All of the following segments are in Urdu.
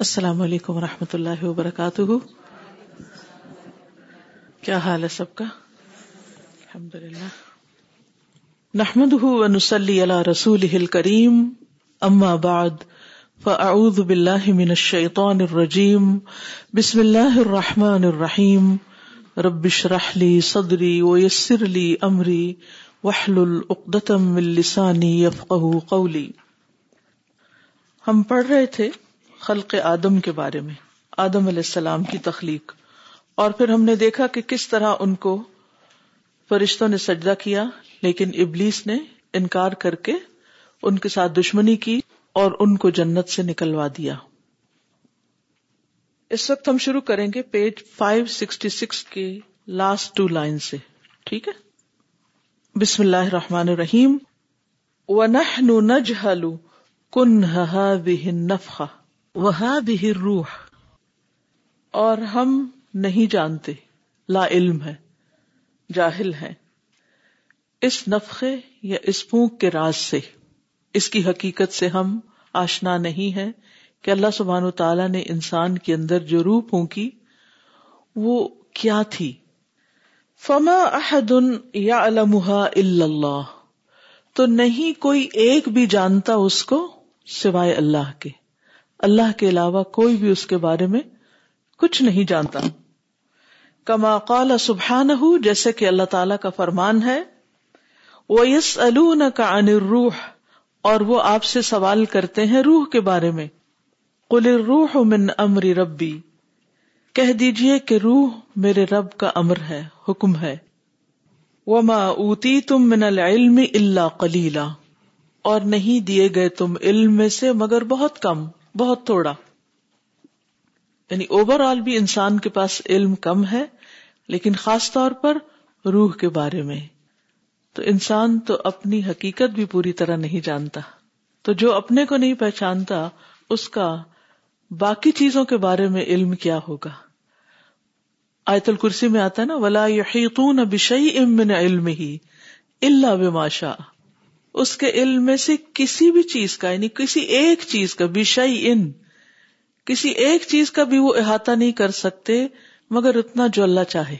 السلام علیکم و رحمۃ اللہ وبرکاتہ۔ کیا حال ہے سب کا؟ الحمد للہ نحمد ونسلی علی رسول کریم اما بعد، فاعوذ باللہ من الشیطان الرجیم۔ بسم اللہ الرحمن الرحیم۔ ربش رحلی صدری ویسر لی امری۔ وحلل اقدتم من لسانی یفقہ قولی۔ ہم پڑھ رہے تھے خلق آدم کے بارے میں، آدم علیہ السلام کی تخلیق۔ اور پھر ہم نے دیکھا کہ کس طرح ان کو فرشتوں نے سجدہ کیا، لیکن ابلیس نے انکار کر کے ان کے ساتھ دشمنی کی اور ان کو جنت سے نکلوا دیا۔ اس وقت ہم شروع کریں گے پیج 566 کے لاسٹ ٹو لائن سے، ٹھیک ہے؟ بسم اللہ الرحمن الرحیم۔ وَنَحْنُ نَجْهَلُ كُنْهَ هَذِهِ النَّفْخَةِ وہ بھی روح اور ہم نہیں جانتے، لا علم ہے، جاہل ہے اس نفقے یا اس پھونک کے راز سے، اس کی حقیقت سے ہم آشنا نہیں ہے کہ اللہ سبحان و تعالی نے انسان کے اندر جو روح پھونکی، وہ کیا تھی۔ فما احد یا اللہ تو نہیں کوئی ایک بھی جانتا اس کو سوائے اللہ کے۔ اللہ کے علاوہ کوئی بھی اس کے بارے میں کچھ نہیں جانتا۔ کما قال سبحان جیسے کہ اللہ تعالی کا فرمان ہے وہ یس کا روح اور وہ آپ سے سوال کرتے ہیں روح کے بارے میں۔ کل روح من امری ربی۔ کہہ دیجیے کہ روح میرے رب کا امر ہے، حکم ہے۔ وہ اوتی تم من العلم اللہ کلیلہ اور نہیں دیے گئے تم علم میں سے مگر بہت کم۔ بہت تھوڑا۔ یعنی اوور آل بھی انسان کے پاس علم کم ہے، لیکن خاص طور پر روح کے بارے میں۔ تو انسان تو اپنی حقیقت بھی پوری طرح نہیں جانتا۔ تو جو اپنے کو نہیں پہچانتا، اس کا باقی چیزوں کے بارے میں علم کیا ہوگا؟ آیت الکرسی میں آتا ہے نا، ولا یحیطون بشیء من علم ہی اللہ بماشا اس کے علم میں سے کسی بھی چیز کا یعنی کسی ایک چیز کا بشئی ان، کسی ایک چیز کا بھی وہ احاطہ نہیں کر سکتے مگر اتنا جو اللہ چاہے۔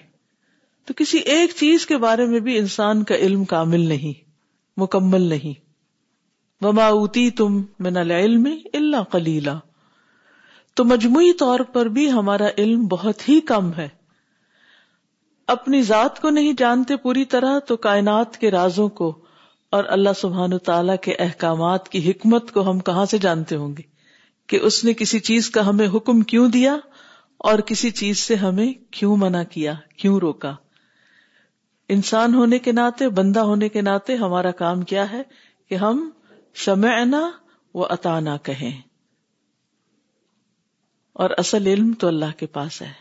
تو کسی ایک چیز کے بارے میں بھی انسان کا علم کامل نہیں، مکمل نہیں۔ وما اوتی تم من العلم اللہ کلیلہ تو مجموعی طور پر بھی ہمارا علم بہت ہی کم ہے۔ اپنی ذات کو نہیں جانتے پوری طرح، تو کائنات کے رازوں کو اور اللہ سبحان تعالی کے احکامات کی حکمت کو ہم کہاں سے جانتے ہوں گے کہ اس نے کسی چیز کا ہمیں حکم کیوں دیا اور کسی چیز سے ہمیں کیوں منع کیا، کیوں روکا؟ انسان ہونے کے ناطے، بندہ ہونے کے ناطے ہمارا کام کیا ہے کہ ہم سمعنا و اتانا کہیں۔ اور اصل علم تو اللہ کے پاس ہے۔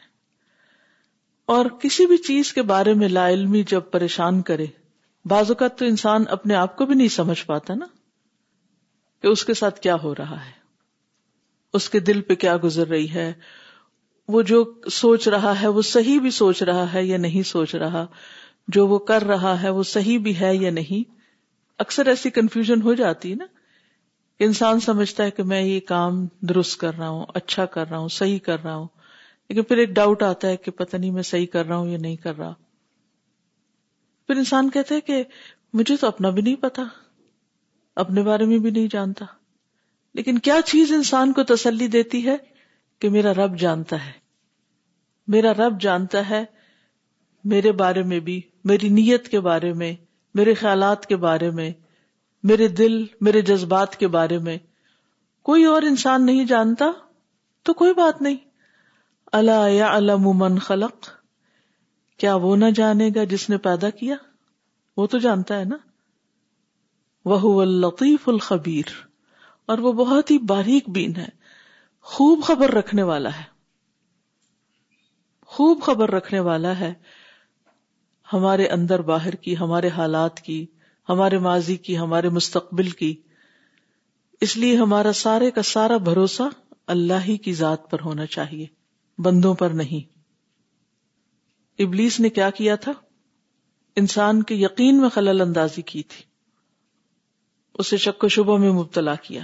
اور کسی بھی چیز کے بارے میں لا علمی جب پریشان کرے بعض اوقات تو انسان اپنے آپ کو بھی نہیں سمجھ پاتا نا کہ اس کے ساتھ کیا ہو رہا ہے۔ اس کے دل پہ کیا گزر رہی ہے۔ وہ جو سوچ رہا ہے، وہ صحیح بھی سوچ رہا ہے یا نہیں سوچ رہا۔ جو وہ کر رہا ہے، وہ صحیح بھی ہے یا نہیں۔ اکثر ایسی کنفیوژن ہو جاتی ہے نا۔ انسان سمجھتا ہے کہ میں یہ کام درست کر رہا ہوں اچھا کر رہا ہوں، صحیح کر رہا ہوں۔ لیکن پھر ایک ڈاؤٹ آتا ہے کہ پتہ نہیں میں صحیح کر رہا ہوں یا نہیں کر رہا۔ پھر انسان کہتے ہے کہ مجھے تو اپنا بھی نہیں پتا، اپنے بارے میں بھی نہیں جانتا۔ لیکن کیا چیز انسان کو تسلی دیتی ہے کہ میرا رب جانتا ہے؟ میرا رب جانتا ہے میرے بارے میں بھی، میری نیت کے بارے میں، میرے خیالات کے بارے میں، میرے دل، میرے جذبات کے بارے میں۔ کوئی اور انسان نہیں جانتا تو کوئی بات نہیں۔ اللہ یا علم من خلق؟ کیا وہ نہ جانے گا جس نے پیدا کیا؟ وہ تو جانتا ہے نا۔ وہ لطیف الخبیر۔ اور وہ بہت ہی باریک بین ہے۔ خوب خبر رکھنے والا ہے۔ خوب خبر رکھنے والا ہے۔ ہمارے اندر باہر کی، ہمارے حالات کی، ہمارے ماضی کی، ہمارے مستقبل کی۔ اس لیے ہمارا سارے کا سارا بھروسہ اللہ ہی کی ذات پر ہونا چاہیے۔ بندوں پر نہیں۔ ابلیس نے کیا کیا تھا؟ انسان کے یقین میں خلل اندازی کی تھی۔ اسے شک و شبہ میں مبتلا کیا۔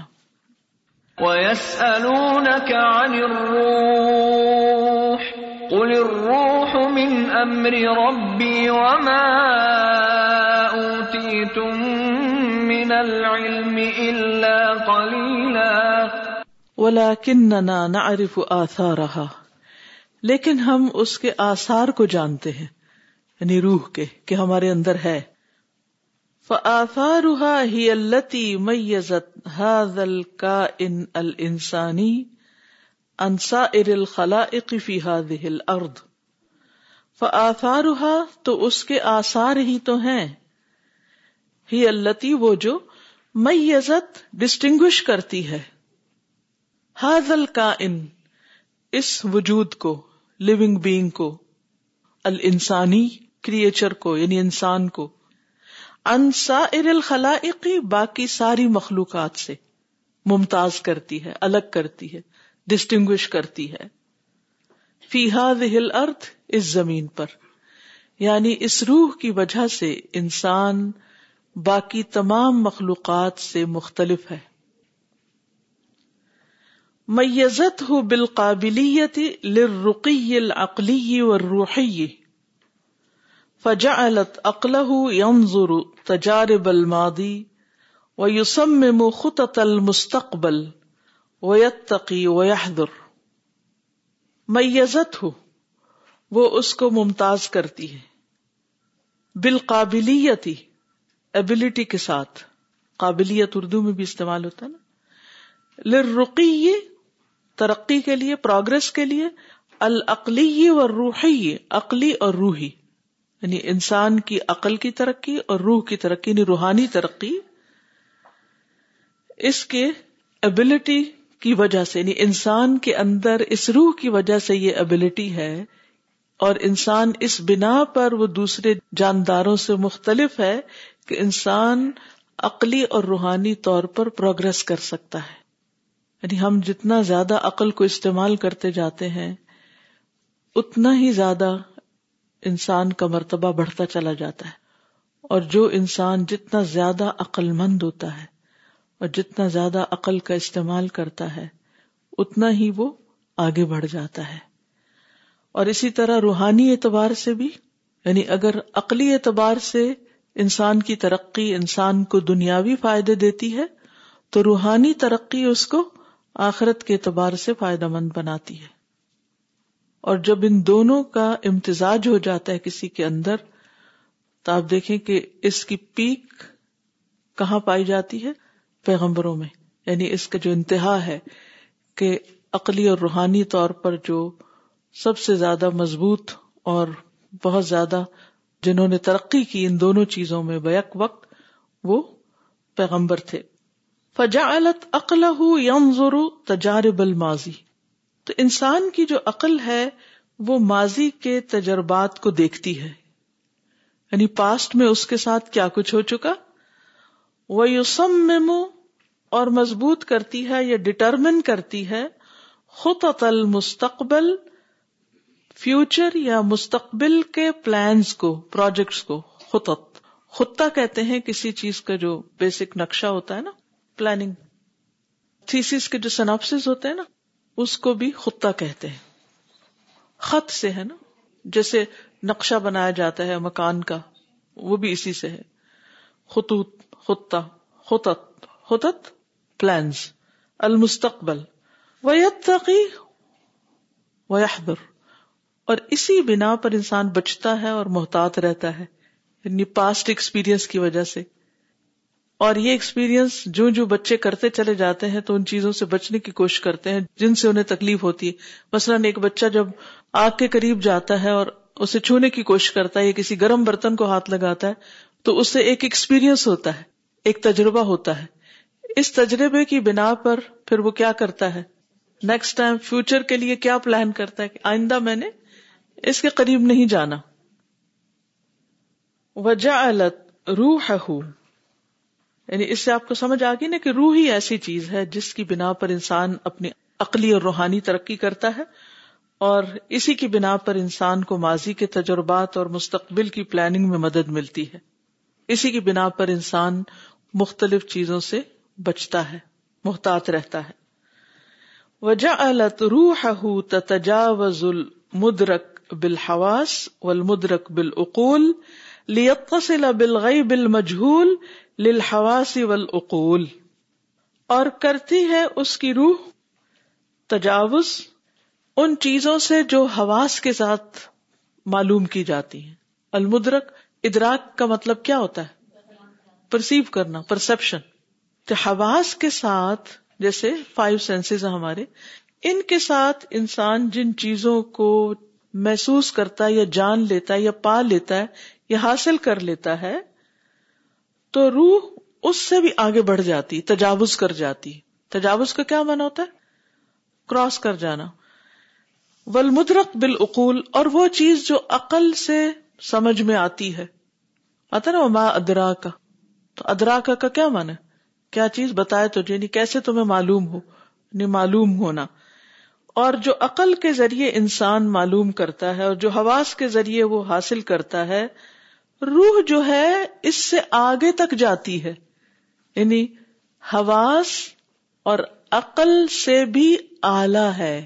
وَيَسْأَلُونَكَ عَنِ الرُّوحِ قُلِ الرُّوحُ مِنْ أَمْرِ رَبِّي وَمَا أُوتِيتُم مِّنَ الْعِلْمِ إِلَّا قَلِيلًا۔ وَلَكِنَّنَا نَعْرِفُ آثَارَهَا۔ لیکن ہم اس کے آثار کو جانتے ہیں یعنی روح کے، کہ ہمارے اندر ہے۔ فآثارها هي التي ميزت هذا الكائن الإنساني عن سائر الخلائق في هذه الأرض۔ فآثارها تو اس کے آثار ہی تو ہیں۔ ہی التی وہ جو میزت ڈسٹنگوش کرتی ہے۔ ہاضل کا ان اس وجود کو لونگ بینگ کو، الانسانی کریچر کو یعنی انسان کو۔ انسا الخلائقی باقی ساری مخلوقات سے۔ ممتاز کرتی ہے، الگ کرتی ہے ڈسٹنگوش کرتی ہے۔ فیحا دہل ارتھ اس زمین پر۔ یعنی اس روح کی وجہ سے انسان باقی تمام مخلوقات سے مختلف ہے۔ میزت ہو بالقابلیت للرقی العقلی والروحی فجعلت عقله ينظر تجارب الماضی ويصمم خطط المستقبل ويتقي ويحذر. میزت ہو وہ اس کو ممتاز کرتی ہے. بالقابلیتی ایبلٹی کے ساتھ. قابلیت اردو میں بھی استعمال ہوتا ہے نا. لرقی ترقی کے لیے، پروگرس کے لیے، العقلی و روحی، عقلی اور روحی۔ یعنی انسان کی عقل کی ترقی اور روح کی ترقی یعنی روحانی ترقی۔ اس کے ابلٹی کی وجہ سے یعنی انسان کے اندر اس روح کی وجہ سے یہ ابلٹی ہے۔ اور انسان اس بنا پر وہ دوسرے جانداروں سے مختلف ہے کہ انسان عقلی اور روحانی طور پر پروگرس کر سکتا ہے۔ یعنی ہم جتنا زیادہ عقل کو استعمال کرتے جاتے ہیں، اتنا ہی زیادہ انسان کا مرتبہ بڑھتا چلا جاتا ہے۔ اور جو انسان جتنا زیادہ عقل مند ہوتا ہے اور جتنا زیادہ عقل کا استعمال کرتا ہے، اتنا ہی وہ آگے بڑھ جاتا ہے۔ اور اسی طرح روحانی اعتبار سے بھی یعنی اگر عقلی اعتبار سے انسان کی ترقی انسان کو دنیاوی فائدے دیتی ہے، تو روحانی ترقی اس کو آخرت کے اعتبار سے فائدہ مند بناتی ہے۔ اور جب ان دونوں کا امتزاج ہو جاتا ہے کسی کے اندر، تو آپ دیکھیں کہ اس کی پیک کہاں پائی جاتی ہے؟ پیغمبروں میں۔ یعنی اس کا جو انتہا ہے کہ عقلی اور روحانی طور پر جو سب سے زیادہ مضبوط اور بہت زیادہ جنہوں نے ترقی کی ان دونوں چیزوں میں بیک وقت وہ پیغمبر تھے۔ فجا عقل یم تجارب الماضی۔ تو انسان کی جو عقل ہے، وہ ماضی کے تجربات کو دیکھتی ہے۔ یعنی پاسٹ میں اس کے ساتھ کیا کچھ ہو چکا؟ وہ یوسم اور مضبوط کرتی ہے یا ڈٹرمن کرتی ہے خط مستقبل فیوچر یا مستقبل کے پلانس کو پروجیکٹس کو۔ خط خطہ کہتے ہیں کسی چیز کا جو بیسک نقشہ ہوتا ہے نا۔ پلاننگ تھیسس کے جو سناپس ہوتے ہیں نا، اس کو بھی خطہ کہتے ہیں. خط سے ہے نا، جیسے نقشہ بنایا جاتا ہے مکان کا، وہ بھی اسی سے ہے. خطوط، خطہ خطت خطت پلانس المستقبل. ویتقی ویحذر اور اسی بنا پر انسان بچتا ہے اور محتاط رہتا ہے. یعنی پاسٹ ایکسپیرئنس کی وجہ سے. اور یہ ایکسپیرینس جو جو بچے کرتے چلے جاتے ہیں تو ان چیزوں سے بچنے کی کوشش کرتے ہیں جن سے انہیں تکلیف ہوتی ہے۔ مثلاً ایک بچہ جب آگ کے قریب جاتا ہے اور اسے چھونے کی کوشش کرتا ہے، یا کسی گرم برتن کو ہاتھ لگاتا ہے، تو اس سے ایک ایکسپیرینس ہوتا ہے، ایک تجربہ ہوتا ہے۔ اس تجربے کی بنا پر پھر وہ کیا کرتا ہے؟ نیکسٹ ٹائم فیوچر کے لیے کیا پلان کرتا ہے کہ آئندہ میں نے اس کے قریب نہیں جانا۔ وجہ روح یعنی اس سے آپ کو سمجھ آ گئی نا کہ روح ہی ایسی چیز ہے جس کی بنا پر انسان اپنی عقلی اور روحانی ترقی کرتا ہے اور اسی کی بنا پر انسان کو ماضی کے تجربات اور مستقبل کی پلاننگ میں مدد ملتی ہے۔ اسی کی بنا پر انسان مختلف چیزوں سے بچتا ہے، محتاط رہتا ہے۔ وجعلت روحه تتجاوز المدرك بالحواس والمدرك بالعقول ليتصل بالغيب المجهول للحواس والعقول اور کرتی ہے اس کی روح تجاوز ان چیزوں سے جو حواس کے ساتھ معلوم کی جاتی ہیں۔ المدرک، ادراک کا مطلب کیا ہوتا ہے؟ پرسیو کرنا پرسپشن تو حواس کے ساتھ، جیسے فائیو سینسز ہمارے، ان کے ساتھ انسان جن چیزوں کو محسوس کرتا ہے یا جان لیتا ہے یا پا لیتا ہے یا حاصل کر لیتا ہے تو روح اس سے بھی آگے بڑھ جاتی، تجاوز کر جاتی۔ تجاوز کا کیا مانا ہوتا ہے؟ کراس کر جانا۔ ول مدرک بالعقول، اور وہ چیز جو عقل سے سمجھ میں آتی ہے۔ آتا نا ماں ادرا کا تو ادرا کا کیا مانا کیا چیز بتائے تو یعنی کیسے تمہیں معلوم ہو؟ یعنی معلوم ہونا۔ اور جو عقل کے ذریعے انسان معلوم کرتا ہے، اور جو حواس کے ذریعے وہ حاصل کرتا ہے روح جو ہے اس سے آگے تک جاتی ہے۔ یعنی حواس اور عقل سے بھی آلہ ہے۔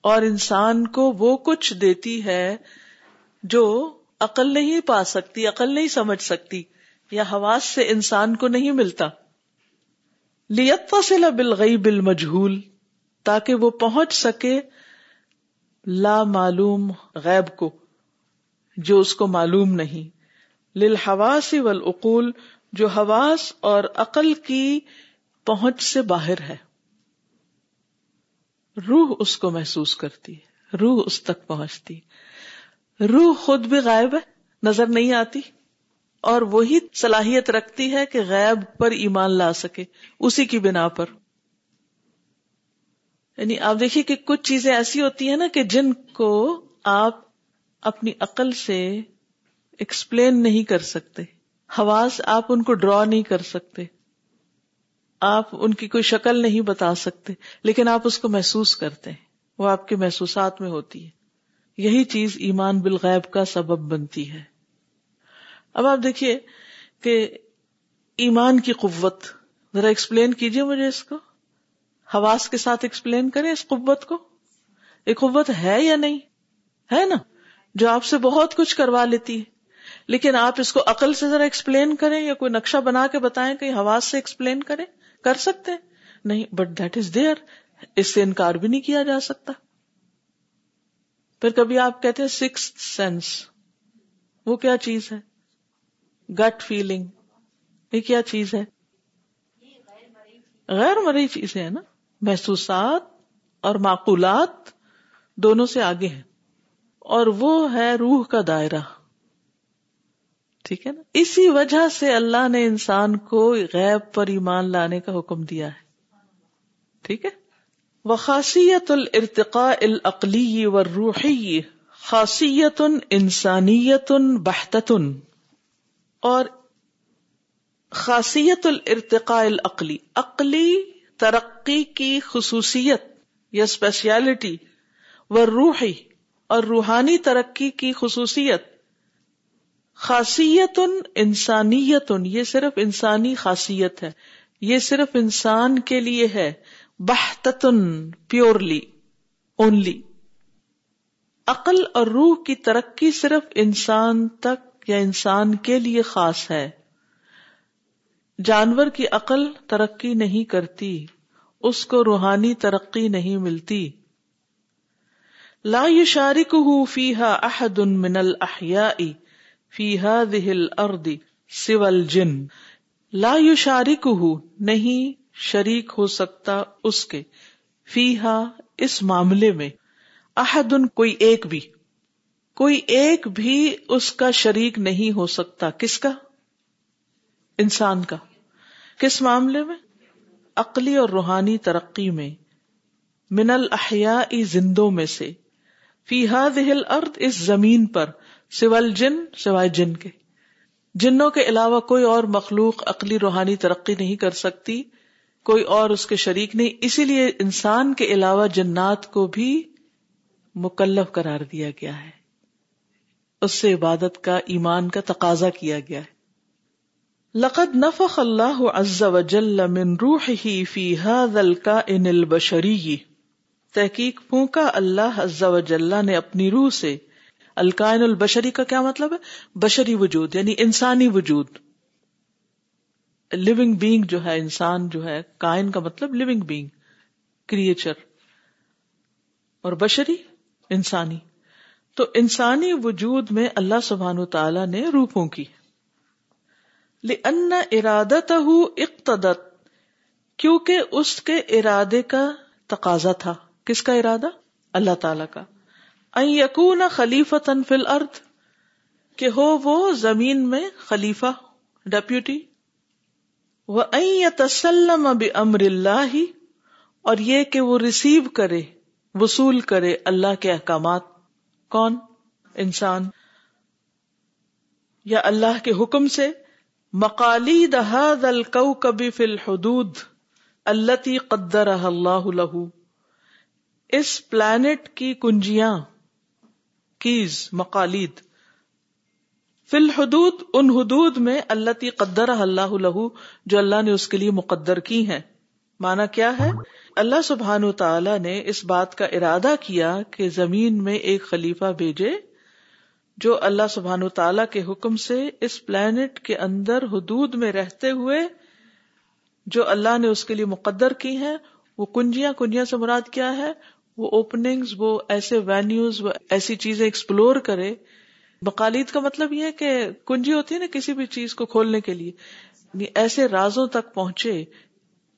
اور انسان کو وہ کچھ دیتی ہے جو عقل نہیں پا سکتی، عقل نہیں سمجھ سکتی، یا حواس سے انسان کو نہیں ملتا۔ لیت بالغی بل مجھول تاکہ وہ پہنچ سکے لا معلوم غیب کو۔ جو اس کو معلوم نہیں۔ للحواس والعقول، جو حواس اور عقل کی پہنچ سے باہر ہے۔ روح اس کو محسوس کرتی ہے، روح اس تک پہنچتی۔ روح خود بھی غائب ہے، نظر نہیں آتی۔ اور وہی صلاحیت رکھتی ہے کہ غیب پر ایمان لا سکے، اسی کی بنا پر۔ یعنی آپ دیکھیے کہ کچھ چیزیں ایسی ہوتی ہیں نا کہ جن کو آپ اپنی عقل سے ایکسپلین نہیں کر سکتے۔ حواس آپ ان کو ڈرا نہیں کر سکتے۔ آپ ان کی کوئی شکل نہیں بتا سکتے، لیکن آپ اس کو محسوس کرتے ہیں۔ وہ آپ کے محسوسات میں ہوتی ہے۔ یہی چیز ایمان بالغیب کا سبب بنتی ہے۔ اب آپ دیکھیے کہ ایمان کی قوت، ذرا ایکسپلین کیجیے مجھے اس کو۔ حواس کے ساتھ ایکسپلین کریں اس قوت کو۔ یہ قوت ہے یا نہیں؟ ہے نا؟ جو آپ سے بہت کچھ کروا لیتی ہے۔ لیکن آپ اس کو عقل سے ذرا ایکسپلین کریں یا کوئی نقشہ بنا کے بتائیں کہ حواس سے ایکسپلین کریں، کر سکتے ہیں۔ نہیں بٹ دیٹ از دیئر اس سے انکار بھی نہیں کیا جا سکتا۔ پھر کبھی آپ کہتے ہیں سکس سینس وہ کیا چیز ہے؟ گٹ فیلنگ یہ کیا چیز ہے؟ غیر مری چیزیں ہیں نا۔ محسوسات اور معقولات دونوں سے آگے ہیں۔ اور وہ ہے روح کا دائرہ۔ ٹھیک ہے نا؟ اسی وجہ سے اللہ نے انسان کو غیب پر ایمان لانے کا حکم دیا ہے۔ ٹھیک ہے؟ وہ خاصیت الرتقاء العقلی و روحی خاصیت انسانیت بحت اور خاصیت الرتقاء العقلی، عقلی ترقی کی خصوصیت یا اسپیشلٹی و روحی اور روحانی ترقی کی خصوصیت۔ خاصیت انسانیت یہ صرف انسانی خاصیت ہے۔ یہ صرف انسان کے لیے ہے۔ بہتن پیورلی، اونلی۔ عقل اور روح کی ترقی صرف انسان تک یا انسان کے لیے خاص ہے۔ جانور کی عقل ترقی نہیں کرتی، اس کو روحانی ترقی نہیں ملتی۔ لا يشاركه فيها احد من الاحياء فی الارض سول جن لا یو نہیں شریک ہو سکتا اس کے۔ فی اس معاملے میں احد کوئی ایک بھی۔ کوئی ایک بھی اس کا شریک نہیں ہو سکتا۔ کس کا؟ انسان کا۔ کس معاملے میں؟ عقلی اور روحانی ترقی میں۔ من الحیا زندوں میں سے۔ فی دہل ارد اس زمین پر سول جن سوائے جن کے۔ جنوں کے علاوہ کوئی اور مخلوق عقلی روحانی ترقی نہیں کر سکتی، کوئی اور اس کے شریک نہیں، اسی لیے انسان کے علاوہ جنات کو بھی مکلف قرار دیا گیا ہے۔ اس سے عبادت کا، ایمان کا تقاضا کیا گیا ہے۔ لقد نفخ اللہ عز وجل من روحه في هذا الكائن البشری۔ تحقیق پھونکا، اللہ عز وجل نے اپنی روح سے۔ الکائن البشری کا کیا مطلب ہے؟ بشری وجود یعنی انسانی وجود۔ لونگ بینگ جو ہے، انسان جو ہے، کائن کا مطلب لونگ بینگ کریچر اور بشری؟ انسانی۔ تو انسانی وجود میں اللہ سبحان تعالی نے روپوں کی لأن ارادته اقتدت، کیونکہ اس کے ارادے کا تقاضا تھا۔ کس کا ارادہ؟ اللہ تعالی کا۔ ان یکون خلیفتن فی کہ ہو وہ زمین میں خلیفہ ڈیپیوٹی وہ تسلم اب امر اللہ، اور یہ کہ وہ ریسیو کرے، وصول کرے اللہ کے احکامات۔ کون؟ انسان۔ یا اللہ کے حکم سے، مقالید هذا الكوكب في الحدود التي قدرها الله له۔ اس پلانٹ کی کنجیاں، کیز، مقالید۔ فی الحدود، ان حدود میں اللہ قدر اللہ لہو، جو اللہ نے اس کے لیے مقدر کی ہیں۔ مانا کیا ہے؟ اللہ سبحان تعالی نے اس بات کا ارادہ کیا کہ زمین میں ایک خلیفہ بھیجے، جو اللہ سبحان تعالی کے حکم سے اس پلانٹ کے اندر حدود میں رہتے ہوئے، جو اللہ نے اس کے لیے مقدر کی ہیں، وہ کنجیاں کنجیاں سے مراد کیا ہے؟ وہ اوپننگ وہ ایسے وینیوز وہ ایسی چیزیں ایکسپلور کرے۔ بقالید کا مطلب یہ ہے کہ کنجی ہوتی ہے نا کسی بھی چیز کو کھولنے کے لیے۔ یعنی ایسے رازوں تک پہنچے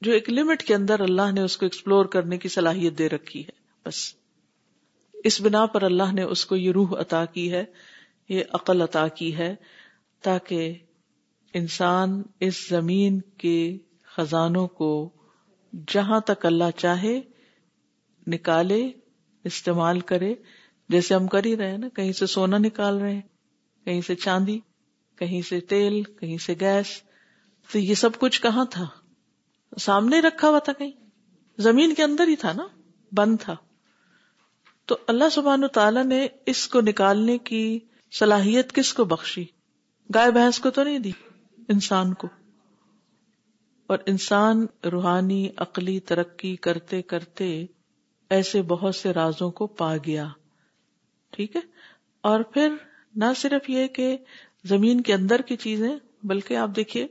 جو ایک لمٹ کے اندر اللہ نے اس کو ایکسپلور کرنے کی صلاحیت دے رکھی ہے۔ بس۔ اس بنا پر اللہ نے اس کو یہ روح عطا کی ہے، یہ عقل عطا کی ہے تاکہ انسان اس زمین کے خزانوں کو جہاں تک اللہ چاہے نکالے، استعمال کرے، جیسے ہم کر ہی رہے ہیں نا، کہیں سے سونا نکال رہے ہیں، کہیں سے چاندی، کہیں سے تیل، کہیں سے گیس۔ تو یہ سب کچھ کہاں تھا؟ سامنے رکھا ہوا تھا کہیں۔ زمین کے اندر ہی تھا نا، بند تھا۔ تو اللہ سبحان تعالیٰ نے اس کو نکالنے کی صلاحیت کس کو بخشی؟ گائے بھینس کو تو نہیں دی، انسان کو۔ اور انسان روحانی، عقلی ترقی کرتے کرتے ایسے بہت سے رازوں کو پا گیا۔ ٹھیک ہے؟ اور پھر نہ صرف یہ کہ زمین کے اندر کی چیزیں، بلکہ آپ دیکھیے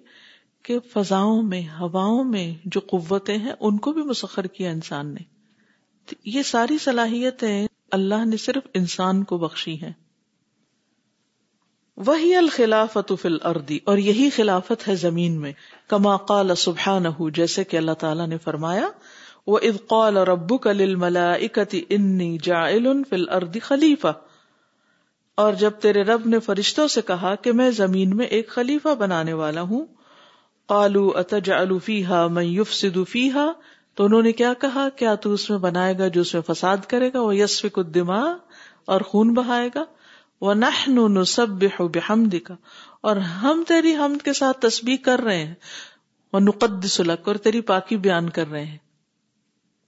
کہ فضاؤں میں، ہواؤں میں جو قوتیں ہیں، ان کو بھی مسخر کیا انسان نے۔ یہ ساری صلاحیتیں اللہ نے صرف انسان کو بخشی ہیں۔ وہی الخلافت فی الارض، اور یہی خلافت ہے زمین میں۔ کما قال سبحانہ، جیسے کہ اللہ تعالیٰ نے فرمایا وہ اذ قال ربک للملائکۃ انی جاعل فی الارض خلیفہ اور جب تیرے رب نے فرشتوں سے کہا کہ میں زمین میں ایک خلیفہ بنانے والا ہوں، قالوا اتجعل فیہا من یفسد فیہا تو انہوں نے کیا کہا؟ کیا تو اس میں بنائے گا جو اس میں فساد کرے گا؟ وہ یسفک الدماء، اور خون بہائے گا۔ وہ نہ سب بحمد کا اور ہم تیری حمد کے ساتھ تسبیح کر رہے ہیں۔ وہ نقد سلک اور تیری پاکی بیان کر رہے ہیں۔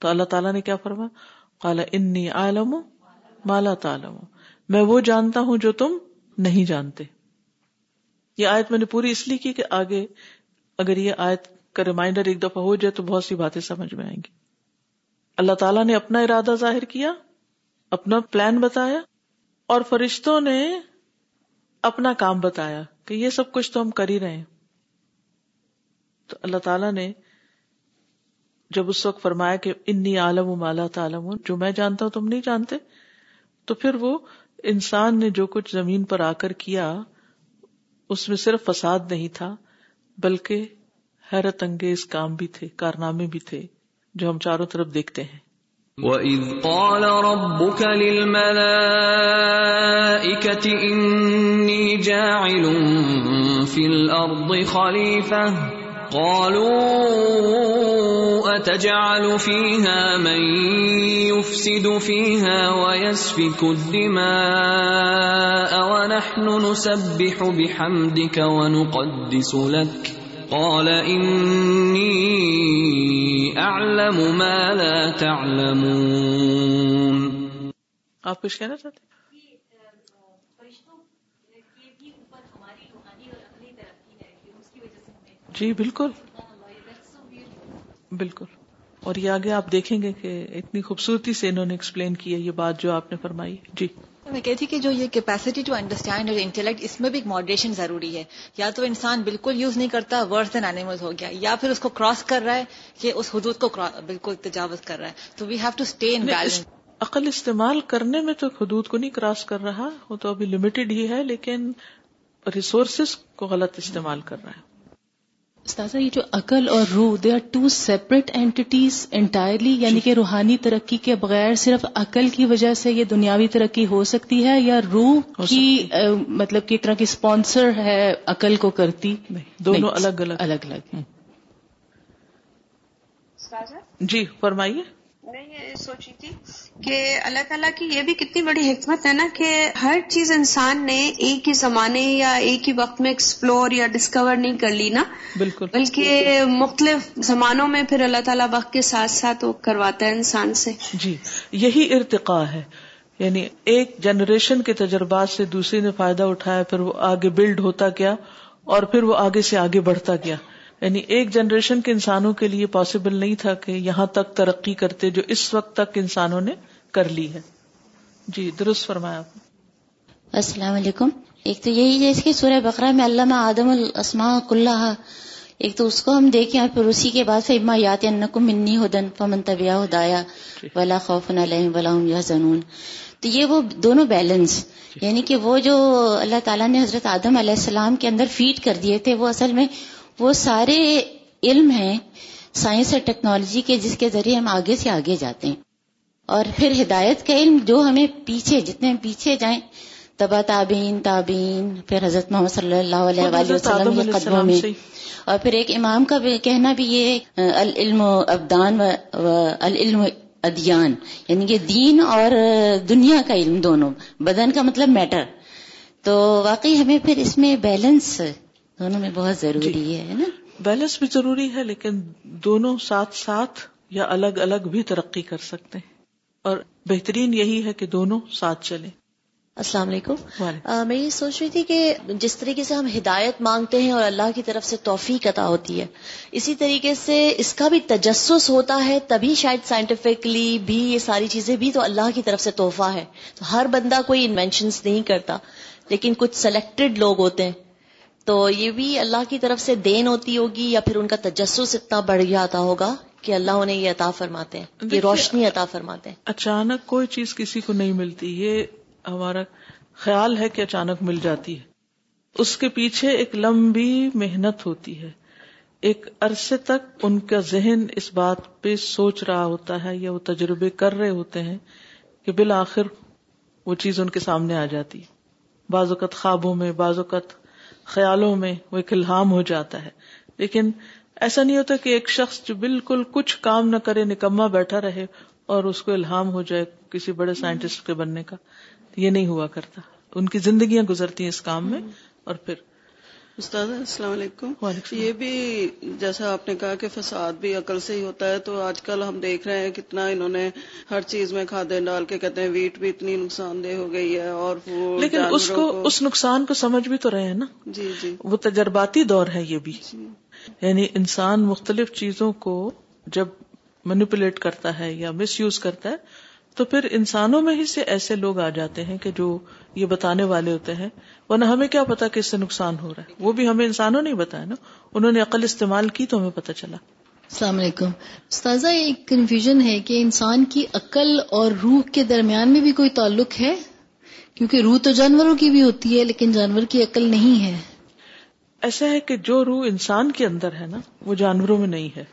تو اللہ تعالیٰ نے کیا فرما کالا انی عالم مالا تعالم میں وہ جانتا ہوں جو تم نہیں جانتے۔ یہ آیت میں نے پوری اس لیے کی کہ آگے اگر یہ آیت کا ریمائنڈر ایک دفعہ ہو جائے تو بہت سی باتیں سمجھ میں آئیں گی۔ اللہ تعالیٰ نے اپنا ارادہ ظاہر کیا، اپنا پلان بتایا اور فرشتوں نے اپنا کام بتایا کہ یہ سب کچھ تو ہم کر ہی رہے ہیں۔ تو اللہ تعالیٰ نے جب اس وقت فرمایا کہ انی عالم و مالا تعالم جو میں جانتا ہوں تم نہیں جانتے، تو پھر وہ انسان نے جو کچھ زمین پر آ کر کیا، اس میں صرف فساد نہیں تھا، بلکہ حیرت انگیز کام بھی تھے، کارنامے بھی تھے، جو ہم چاروں طرف دیکھتے ہیں۔ وَإِذْ قَالَ رَبُّكَ لِلْمَلَائِكَةِ إِنِّي جَاعِلٌ فِي الْأَرْضِ خَلِيفَةً قَالُوا أَتَجْعَلُ فِيهَا مَن يُفْسِدُ فِيهَا وَيَسْفِكُ الدِّمَاءَ وَنَحْنُ نُسَبِّحُ بِحَمْدِكَ وَنُقَدِّسُ لَكَ قال انی اعلم ما لا تعلمون آپ کچھ کہنا چاہتے ہیں؟ جی بالکل۔ بالکل۔ اور یہ آگے آپ دیکھیں گے کہ اتنی خوبصورتی سے انہوں نے ایکسپلین کی ہے یہ بات جو آپ نے فرمائی۔ جی۔ میں کہتی کہ جو یہ کیپیسٹی ٹو انڈرسٹینڈ اور انٹلیکٹ اس میں بھی ایک ماڈریشن ضروری ہے۔ یا تو انسان بالکل یوز نہیں کرتا ورس دین اینیمل ہو گیا یا پھر اس کو کراس کر رہا ہے کہ اس حدود کو بالکل تجاوز کر رہا ہے۔ تو we have to stay in balance عقل استعمال کرنے میں تو حدود کو نہیں کراس کر رہا وہ تو ابھی لمیٹڈ ہی ہے لیکن ریسورسز کو غلط استعمال کر رہا ہے۔ استاذہ یہ جو عقل اور روح they are two separate entities entirely یعنی کہ روحانی ترقی کے بغیر صرف عقل کی وجہ سے یہ دنیاوی ترقی ہو سکتی ہے یا روح کی مطلب کہ ایک طرح کی اسپانسر ہے عقل کو کرتی؟ دونوں الگ الگ۔ الگ الگ۔ جی فرمائیے۔ میں یہ سوچی تھی۔ کہ اللہ تعالیٰ کی یہ بھی کتنی بڑی حکمت ہے نا کہ ہر چیز انسان نے ایک ہی زمانے یا ایک ہی وقت میں ایکسپلور یا ڈسکور نہیں کر لی نا۔ بالکل۔ بلکہ مختلف زمانوں میں پھر اللہ تعالیٰ وقت کے ساتھ ساتھ وہ کرواتا ہے انسان سے۔ جی یہی ارتقاء ہے۔ یعنی ایک جنریشن کے تجربات سے دوسری نے فائدہ اٹھایا پھر وہ آگے بلڈ ہوتا گیا اور پھر وہ آگے سے آگے بڑھتا گیا۔ یعنی ایک جنریشن کے انسانوں کے لیے پاسبل نہیں تھا کہ یہاں تک ترقی کرتے جو اس وقت تک انسانوں نے کر لی ہے۔ جی درست فرمایا آپ السلام علیکم۔ ایک تو یہی ہے اس کی سورہ بقرہ میں علامہ آدم الاسماء کلّہ ایک تو اس کو ہم دیکھیں اور پھر اسی کے بعد فما یات انکم منی ہدن فمن طبیع ہدایا۔ ولا خوف علیہم ولا هم يحزنون تو یہ وہ دونوں بیلنس یعنی کہ وہ جو اللہ تعالیٰ نے حضرت آدم علیہ السلام کے اندر فیڈ کر دیے تھے وہ اصل میں وہ سارے علم ہیں سائنس اور ٹیکنالوجی کے جس کے ذریعے ہم آگے سے آگے جاتے ہیں۔ اور پھر ہدایت کا علم جو ہمیں پیچھے جتنے ہم پیچھے جائیں تبا تابین تابین پھر حضرت محمد صلی اللہ علیہ وآلہ وسلم کے قدموں میں۔ اور پھر ایک امام کا کہنا بھی یہ العلم ابدان و العلم ادیان۔ یعنی کہ دین اور دنیا کا علم دونوں۔ بدن کا مطلب میٹر تو واقعی ہمیں پھر اس میں بیلنس دونوں میں بہت ضروری جی. ہے نا؟ بیلنس بھی ضروری ہے لیکن دونوں ساتھ ساتھ یا الگ الگ بھی ترقی کر سکتے ہیں۔ اور بہترین یہی ہے کہ دونوں ساتھ چلیں۔ السلام علیکم۔ میں یہ سوچ رہی تھی کہ جس طریقے سے ہم ہدایت مانگتے ہیں اور اللہ کی طرف سے توفیق عطا ہوتی ہے اسی طریقے سے اس کا بھی تجسس ہوتا ہے تبھی شاید سائنٹیفکلی بھی یہ ساری چیزیں بھی تو اللہ کی طرف سے تحفہ ہے۔ تو ہر بندہ کوئی انوینشنس نہیں کرتا لیکن کچھ سلیکٹڈ لوگ ہوتے ہیں۔ تو یہ بھی اللہ کی طرف سے دین ہوتی ہوگی یا پھر ان کا تجسس اتنا بڑھ گیا آتا ہوگا کہ اللہ انہیں یہ عطا فرماتے ہیں یہ روشنی عطا فرماتے ہیں۔ اچانک کوئی چیز کسی کو نہیں ملتی یہ ہمارا خیال ہے کہ اچانک مل جاتی ہے۔ اس کے پیچھے ایک لمبی محنت ہوتی ہے۔ ایک عرصے تک ان کا ذہن اس بات پہ سوچ رہا ہوتا ہے یا وہ تجربے کر رہے ہوتے ہیں کہ بالآخر وہ چیز ان کے سامنے آ جاتی بعض اوقات خوابوں میں بعض اوقات خیالوں میں وہ ایک الہام ہو جاتا ہے۔ لیکن ایسا نہیں ہوتا کہ ایک شخص جو بالکل کچھ کام نہ کرے نکما بیٹھا رہے اور اس کو الہام ہو جائے کسی بڑے سائنٹسٹ کے بننے کا، یہ نہیں ہوا کرتا۔ ان کی زندگیاں گزرتی ہیں اس کام میں اور پھر استاد السلام علیکم۔ یہ بھی جیسا آپ نے کہا کہ فساد بھی عقل سے ہی ہوتا ہے تو آج کل ہم دیکھ رہے ہیں کتنا انہوں نے ہر چیز میں کھادے ڈال کے کہتے ہیں ویٹ بھی اتنی نقصان دہ ہو گئی ہے اور وہ لیکن اس کو اس نقصان کو سمجھ بھی تو رہے ہیں نا۔ جی جی۔ وہ تجرباتی دور ہے یہ بھی۔ جی۔ یعنی انسان مختلف چیزوں کو جب مینپولیٹ کرتا ہے یا مس یوز کرتا ہے تو پھر انسانوں میں ہی سے ایسے لوگ آ جاتے ہیں کہ جو یہ بتانے والے ہوتے ہیں ورنہ ہمیں کیا پتا کہ اس سے نقصان ہو رہا ہے؟ وہ بھی ہمیں انسانوں نے بتایا نا۔ انہوں نے عقل استعمال کی تو ہمیں پتا چلا۔ السلام علیکم۔ استاذہ ایک کنفیوژن ہے کہ انسان کی عقل اور روح کے درمیان میں بھی کوئی تعلق ہے؟ کیونکہ روح تو جانوروں کی بھی ہوتی ہے لیکن جانور کی عقل نہیں ہے۔ ایسا ہے کہ جو روح انسان کے اندر ہے نا وہ جانوروں میں نہیں ہے۔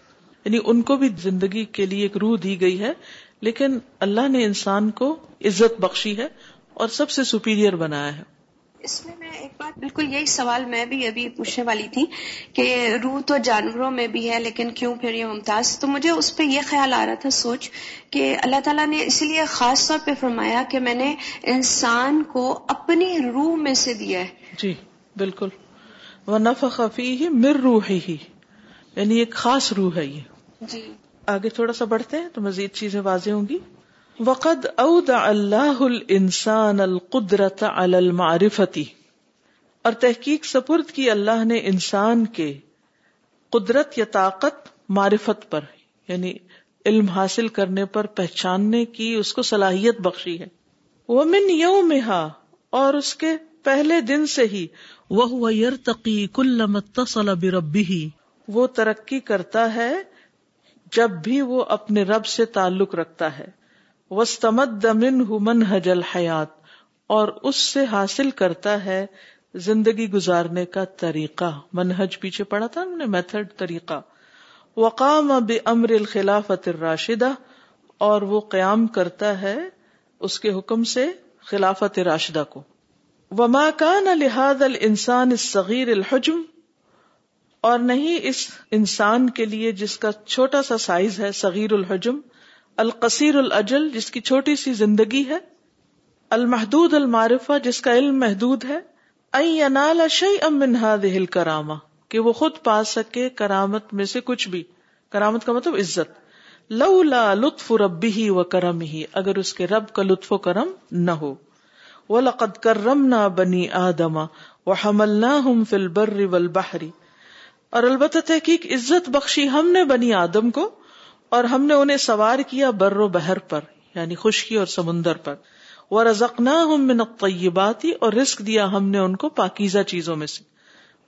یعنی ان کو بھی زندگی کے لیے ایک روح دی گئی ہے لیکن اللہ نے انسان کو عزت بخشی ہے اور سب سے سپیریئر بنایا ہے۔ اس میں میں ایک بات بالکل یہی سوال میں بھی ابھی پوچھنے والی تھی کہ روح تو جانوروں میں بھی ہے لیکن کیوں پھر یہ ممتاز؟ تو مجھے اس پہ یہ خیال آ رہا تھا سوچ کہ اللہ تعالیٰ نے اسی لیے خاص طور پہ فرمایا کہ میں نے انسان کو اپنی روح میں سے دیا ہے۔ جی بالکل۔ وہ نف خفی ہی مر روح ہی یعنی ایک خاص روح ہے یہ۔ جی۔ آگے تھوڑا سا بڑھتے ہیں تو مزید چیزیں واضح ہوں گی۔ وقد اود اللہ الانسان القدرت علی المعرفتی اور تحقیق سپرد کی اللہ نے انسان کے قدرت یا طاقت معرفت پر یعنی علم حاصل کرنے پر، پہچاننے کی اس کو صلاحیت بخشی ہے۔ وہ من یوم اور اس کے پہلے دن سے ہی وہ یرتقی کل متصل بربی وہ ترقی کرتا ہے جب بھی وہ اپنے رب سے تعلق رکھتا ہے۔ وسطمد من منحج الحیات اور اس سے حاصل کرتا ہے زندگی گزارنے کا طریقہ۔ منہج پیچھے پڑا تھا ہم نے میتھڈ، طریقہ۔ وقام اب امر الخلافت الراشدہ اور وہ قیام کرتا ہے اس کے حکم سے خلافت راشدہ کو۔ وما کان لحاظ الانسان الصغیر الحجم۔ اور نہیں اس انسان کے لیے جس کا چھوٹا سا سائز ہے، صغیر الحجم، القصیر الاجل، جس کی چھوٹی سی زندگی ہے، المحدود المعرفہ، جس کا علم محدود ہے اینال من هذه کہ وہ خود پا سکے کرامت میں سے کچھ بھی۔ کرامت کا مطلب عزت۔ لولا لطف ربی ہی و کرم ہی اگر اس کے رب کا لطف و کرم نہ ہو۔ وہ لقد کرم نہ بنی آدما وہ حمل نہ ہم فل بر بحری اور البتہ تحقیق عزت بخشی ہم نے بنی آدم کو اور ہم نے انہیں سوار کیا بر و بہر پر یعنی خشکی اور سمندر پر۔ وہ رزق نہ ہم من طیباتی اور رزق دیا ہم نے ان کو پاکیزہ چیزوں میں سے۔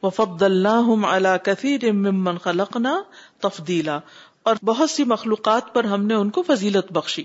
وفد اللہ علی کثیر ممن خلقنا تفدیلا اور بہت سی مخلوقات پر ہم نے ان کو فضیلت بخشی۔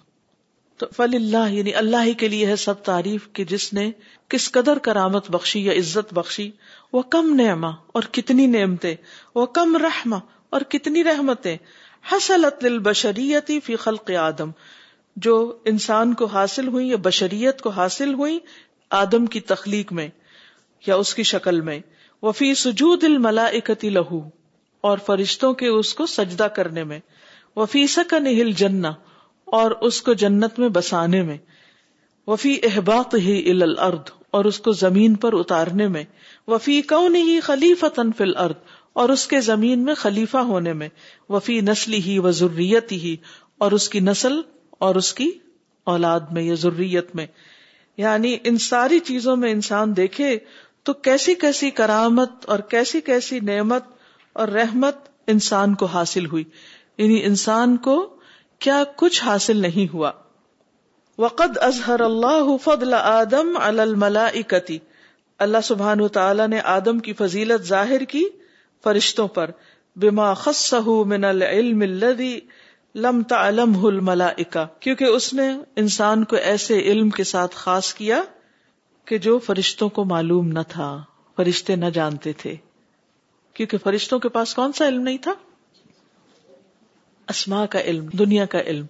تو فل اللہ یعنی اللہ ہی کے لیے ہے سب تعریف کہ جس نے کس قدر کرامت بخشی یا عزت بخشی، وہ کم نعمہ اور کتنی نعمتیں، وہ کم رحمہ اور کتنی رحمتیں حسلت للبشریتی فی خلق آدم۔ جو انسان کو حاصل ہوئی یا بشریت کو حاصل ہوئی آدم کی تخلیق میں یا اس کی شکل میں۔ وفی سجود الملائکتی لہو، اور فرشتوں کے اس کو سجدہ کرنے میں۔ وفی سکن ہل جنا اور اس کو جنت میں بسانے میں۔ وفی احباط ہی الارض اور اس کو زمین پر اتارنے میں۔ وفی کون ہی خلیفہ فل ارد اور اس کے زمین میں خلیفہ ہونے میں۔ وفی نسلی ہی و ضروریت ہی اور اس کی نسل اور اس کی اولاد میں یا ضروریت میں۔ یعنی ان ساری چیزوں میں انسان دیکھے تو کیسی کیسی کرامت اور کیسی کیسی نعمت اور رحمت انسان کو حاصل ہوئی۔ یعنی انسان کو کیا کچھ حاصل نہیں ہوا۔ وقد اظہر اللہ فضل آدم الملائکتی اللہ سبحان تعالی نے آدم کی فضیلت ظاہر کی فرشتوں پر۔ بما خصہ من العلم الذي لم تعلم الملائکہ کیونکہ اس نے انسان کو ایسے علم کے ساتھ خاص کیا کہ جو فرشتوں کو معلوم نہ تھا، فرشتے نہ جانتے تھے۔ کیونکہ فرشتوں کے پاس کون سا علم نہیں تھا؟ اسما کا علم، دنیا کا علم،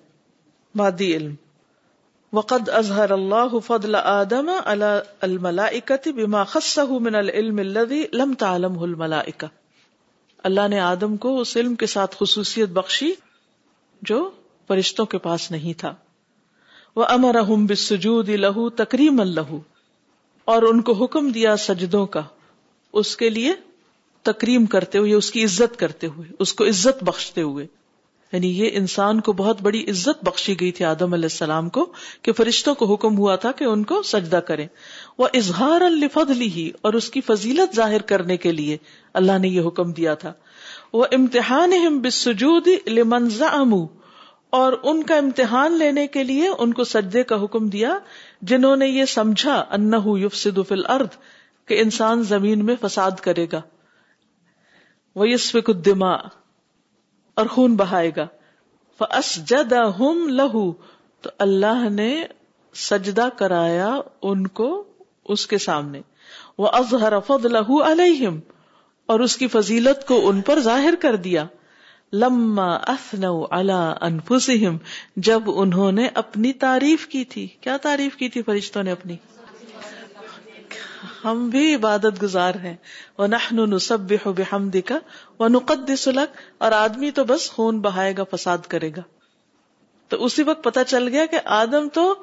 مادی علم۔ وقد اظہر اللہ فضل آدم على الملائکت بما خصه من العلم الذي لم تعلمه الملائکہ۔ اللہ نے آدم کو اس علم کے ساتھ خصوصیت بخشی جو فرشتوں کے پاس نہیں تھا۔ وہ امر احم بسجود لہو تکریم اللہ اور ان کو حکم دیا سجدوں کا۔ اس کے لیے تکریم کرتے ہوئے، اس کی عزت کرتے ہوئے، اس کو عزت بخشتے ہوئے۔ یعنی یہ انسان کو بہت بڑی عزت بخشی گئی تھی آدم علیہ السلام کو کہ فرشتوں کو حکم ہوا تھا کہ ان کو سجدہ کریں۔ وہ اظہار الفضلی ہی اور اس کی فضیلت ظاہر کرنے کے لیے اللہ نے یہ حکم دیا تھا۔ وہ امتحان بسجود لمنزا اور ان کا امتحان لینے کے لیے ان کو سجدے کا حکم دیا جنہوں نے یہ سمجھا ان یفسد فی الارض کہ انسان زمین میں فساد کرے گا۔ وہ یسفک الدماء اور خون بہائے گا۔ فاسجدہم لہو تو اللہ نے سجدہ کرایا ان کو اس کے سامنے۔ وہ ازہر فضلہ علیہم اور اس کی فضیلت کو ان پر ظاہر کر دیا۔ لما اثنوا على انفسهم جب انہوں نے اپنی تعریف کی تھی۔ کیا تعریف کی تھی فرشتوں نے اپنی؟ ہم بھی عبادت گزار ہیں۔ وہ نہ سب وہ اور آدمی تو بس خون بہائے گا، فساد کرے گا۔ تو اسی وقت پتا چل گیا کہ آدم تو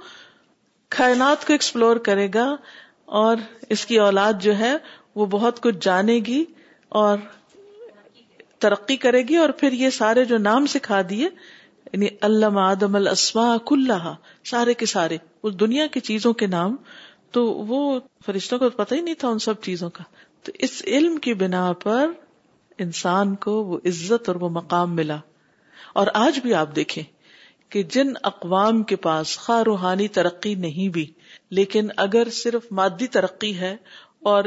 کائنات کو ایکسپلور کرے گا اور اس کی اولاد جو ہے وہ بہت کچھ جانے گی اور ترقی کرے گی اور پھر یہ سارے جو نام سکھا دیے یعنی اللہ آدم الاسما کلّہ سارے کے سارے، اس دنیا کی چیزوں کے نام۔ تو وہ فرشتوں کو پتہ ہی نہیں تھا ان سب چیزوں کا۔ تو اس علم کی بنا پر انسان کو وہ عزت اور وہ مقام ملا۔ اور آج بھی آپ دیکھیں کہ جن اقوام کے پاس خواہ روحانی ترقی نہیں بھی، لیکن اگر صرف مادی ترقی ہے اور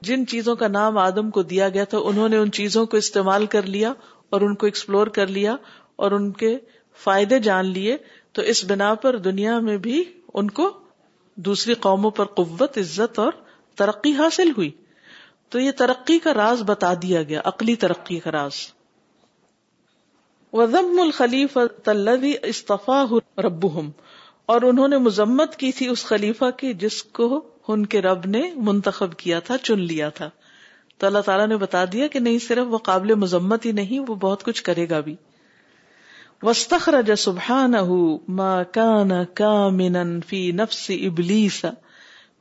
جن چیزوں کا نام آدم کو دیا گیا تھا، انہوں نے ان چیزوں کو استعمال کر لیا اور ان کو ایکسپلور کر لیا اور ان کے فائدے جان لیے، تو اس بنا پر دنیا میں بھی ان کو دوسری قوموں پر قوت، عزت اور ترقی حاصل ہوئی۔ تو یہ ترقی کا راز بتا دیا گیا، عقلی ترقی کا راز۔ وزم الخلیف تلوی استفا رب اور انہوں نے مذمت کی تھی اس خلیفہ کی، جس کو ان کے رب نے منتخب کیا تھا، چن لیا تھا۔ تو اللہ تعالیٰ نے بتا دیا کہ نہیں، صرف وہ قابل مذمت ہی نہیں، وہ بہت کچھ کرے گا بھی۔ وسطرج سبحان ما کان کا من فی نفس ابلیس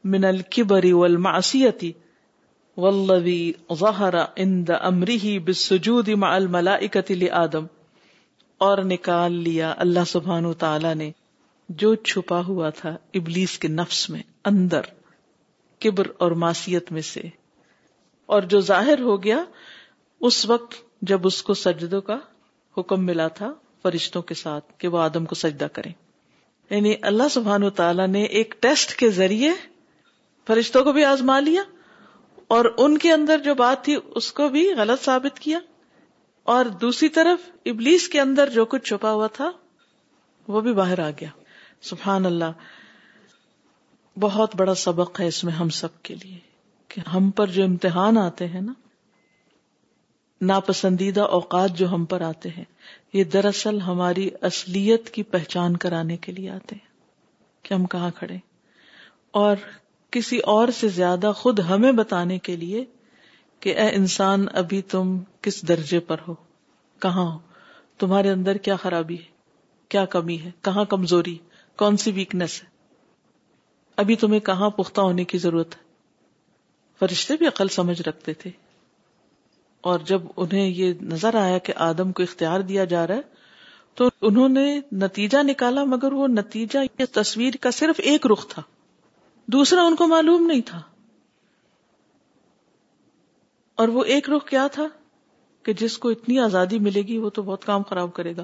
من الكبر والمعصیتی والذی ظہر عند امره بالسجود مع الملائکة لآدم. اور نکال لیا اللہ سبحانہ تعالی نے، جو چھپا ہوا تھا ابلیس کے نفس میں، اندر، کبر اور معصیت میں سے۔ اور جو ظاہر ہو گیا، اس وقت جب اس کو سجدوں کا حکم ملا تھا فرشتوں کے ساتھ کہ وہ آدم کو سجدہ کریں۔ یعنی اللہ سبحان و تعالیٰ نے ایک ٹیسٹ کے ذریعے فرشتوں کو بھی آزما لیا اور ان کے اندر جو بات تھی اس کو بھی غلط ثابت کیا۔ اور دوسری طرف ابلیس کے اندر جو کچھ چھپا ہوا تھا وہ بھی باہر آ گیا۔ سبحان اللہ، بہت بڑا سبق ہے اس میں ہم سب کے لیے کہ ہم پر جو امتحان آتے ہیں نا ناپسندیدہ اوقات جو ہم پر آتے ہیں، یہ دراصل ہماری اصلیت کی پہچان کرانے کے لیے آتے ہیں کہ ہم کہاں کھڑے اور کسی اور سے زیادہ خود ہمیں بتانے کے لیے کہ اے انسان، ابھی تم کس درجے پر ہو؟ کہاں ہو؟ تمہارے اندر کیا خرابی ہے؟ کیا کمی ہے؟ کہاں کمزوری کون سی ویکنیس ہے؟ ابھی تمہیں کہاں پختہ ہونے کی ضرورت ہے؟ فرشتے بھی عقل سمجھ رکھتے تھے۔ اور جب انہیں یہ نظر آیا کہ آدم کو اختیار دیا جا رہا ہے، تو انہوں نے نتیجہ نکالا، مگر وہ نتیجہ یہ تصویر کا صرف ایک رخ تھا۔ دوسرا ان کو معلوم نہیں تھا۔ اور وہ ایک رخ کیا تھا؟ کہ جس کو اتنی آزادی ملے گی، وہ تو بہت کام خراب کرے گا۔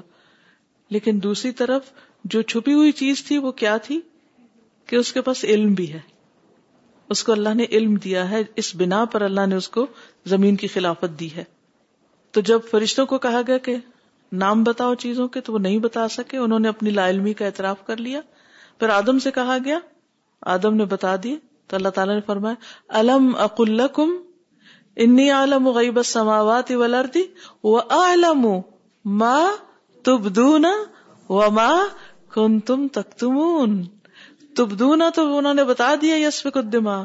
لیکن دوسری طرف جو چھپی ہوئی چیز تھی، وہ کیا تھی؟ کہ اس کے پاس علم بھی ہے۔ اس کو اللہ نے علم دیا ہے، اس بنا پر اللہ نے اس کو زمین کی خلافت دی ہے۔ تو جب فرشتوں کو کہا گیا کہ نام بتاؤ چیزوں کے، تو وہ نہیں بتا سکے۔ انہوں نے اپنی لا علمی کا اعتراف کر لیا۔ پھر آدم سے کہا گیا، آدم نے بتا دی۔ تو اللہ تعالیٰ نے فرمایا، الم اقلکم انی عالم غیب السماوات والارض واعلم ما تبدون وما کنتم تکتمون۔ تبدونا تو انہوں نے بتا دیا یس قدما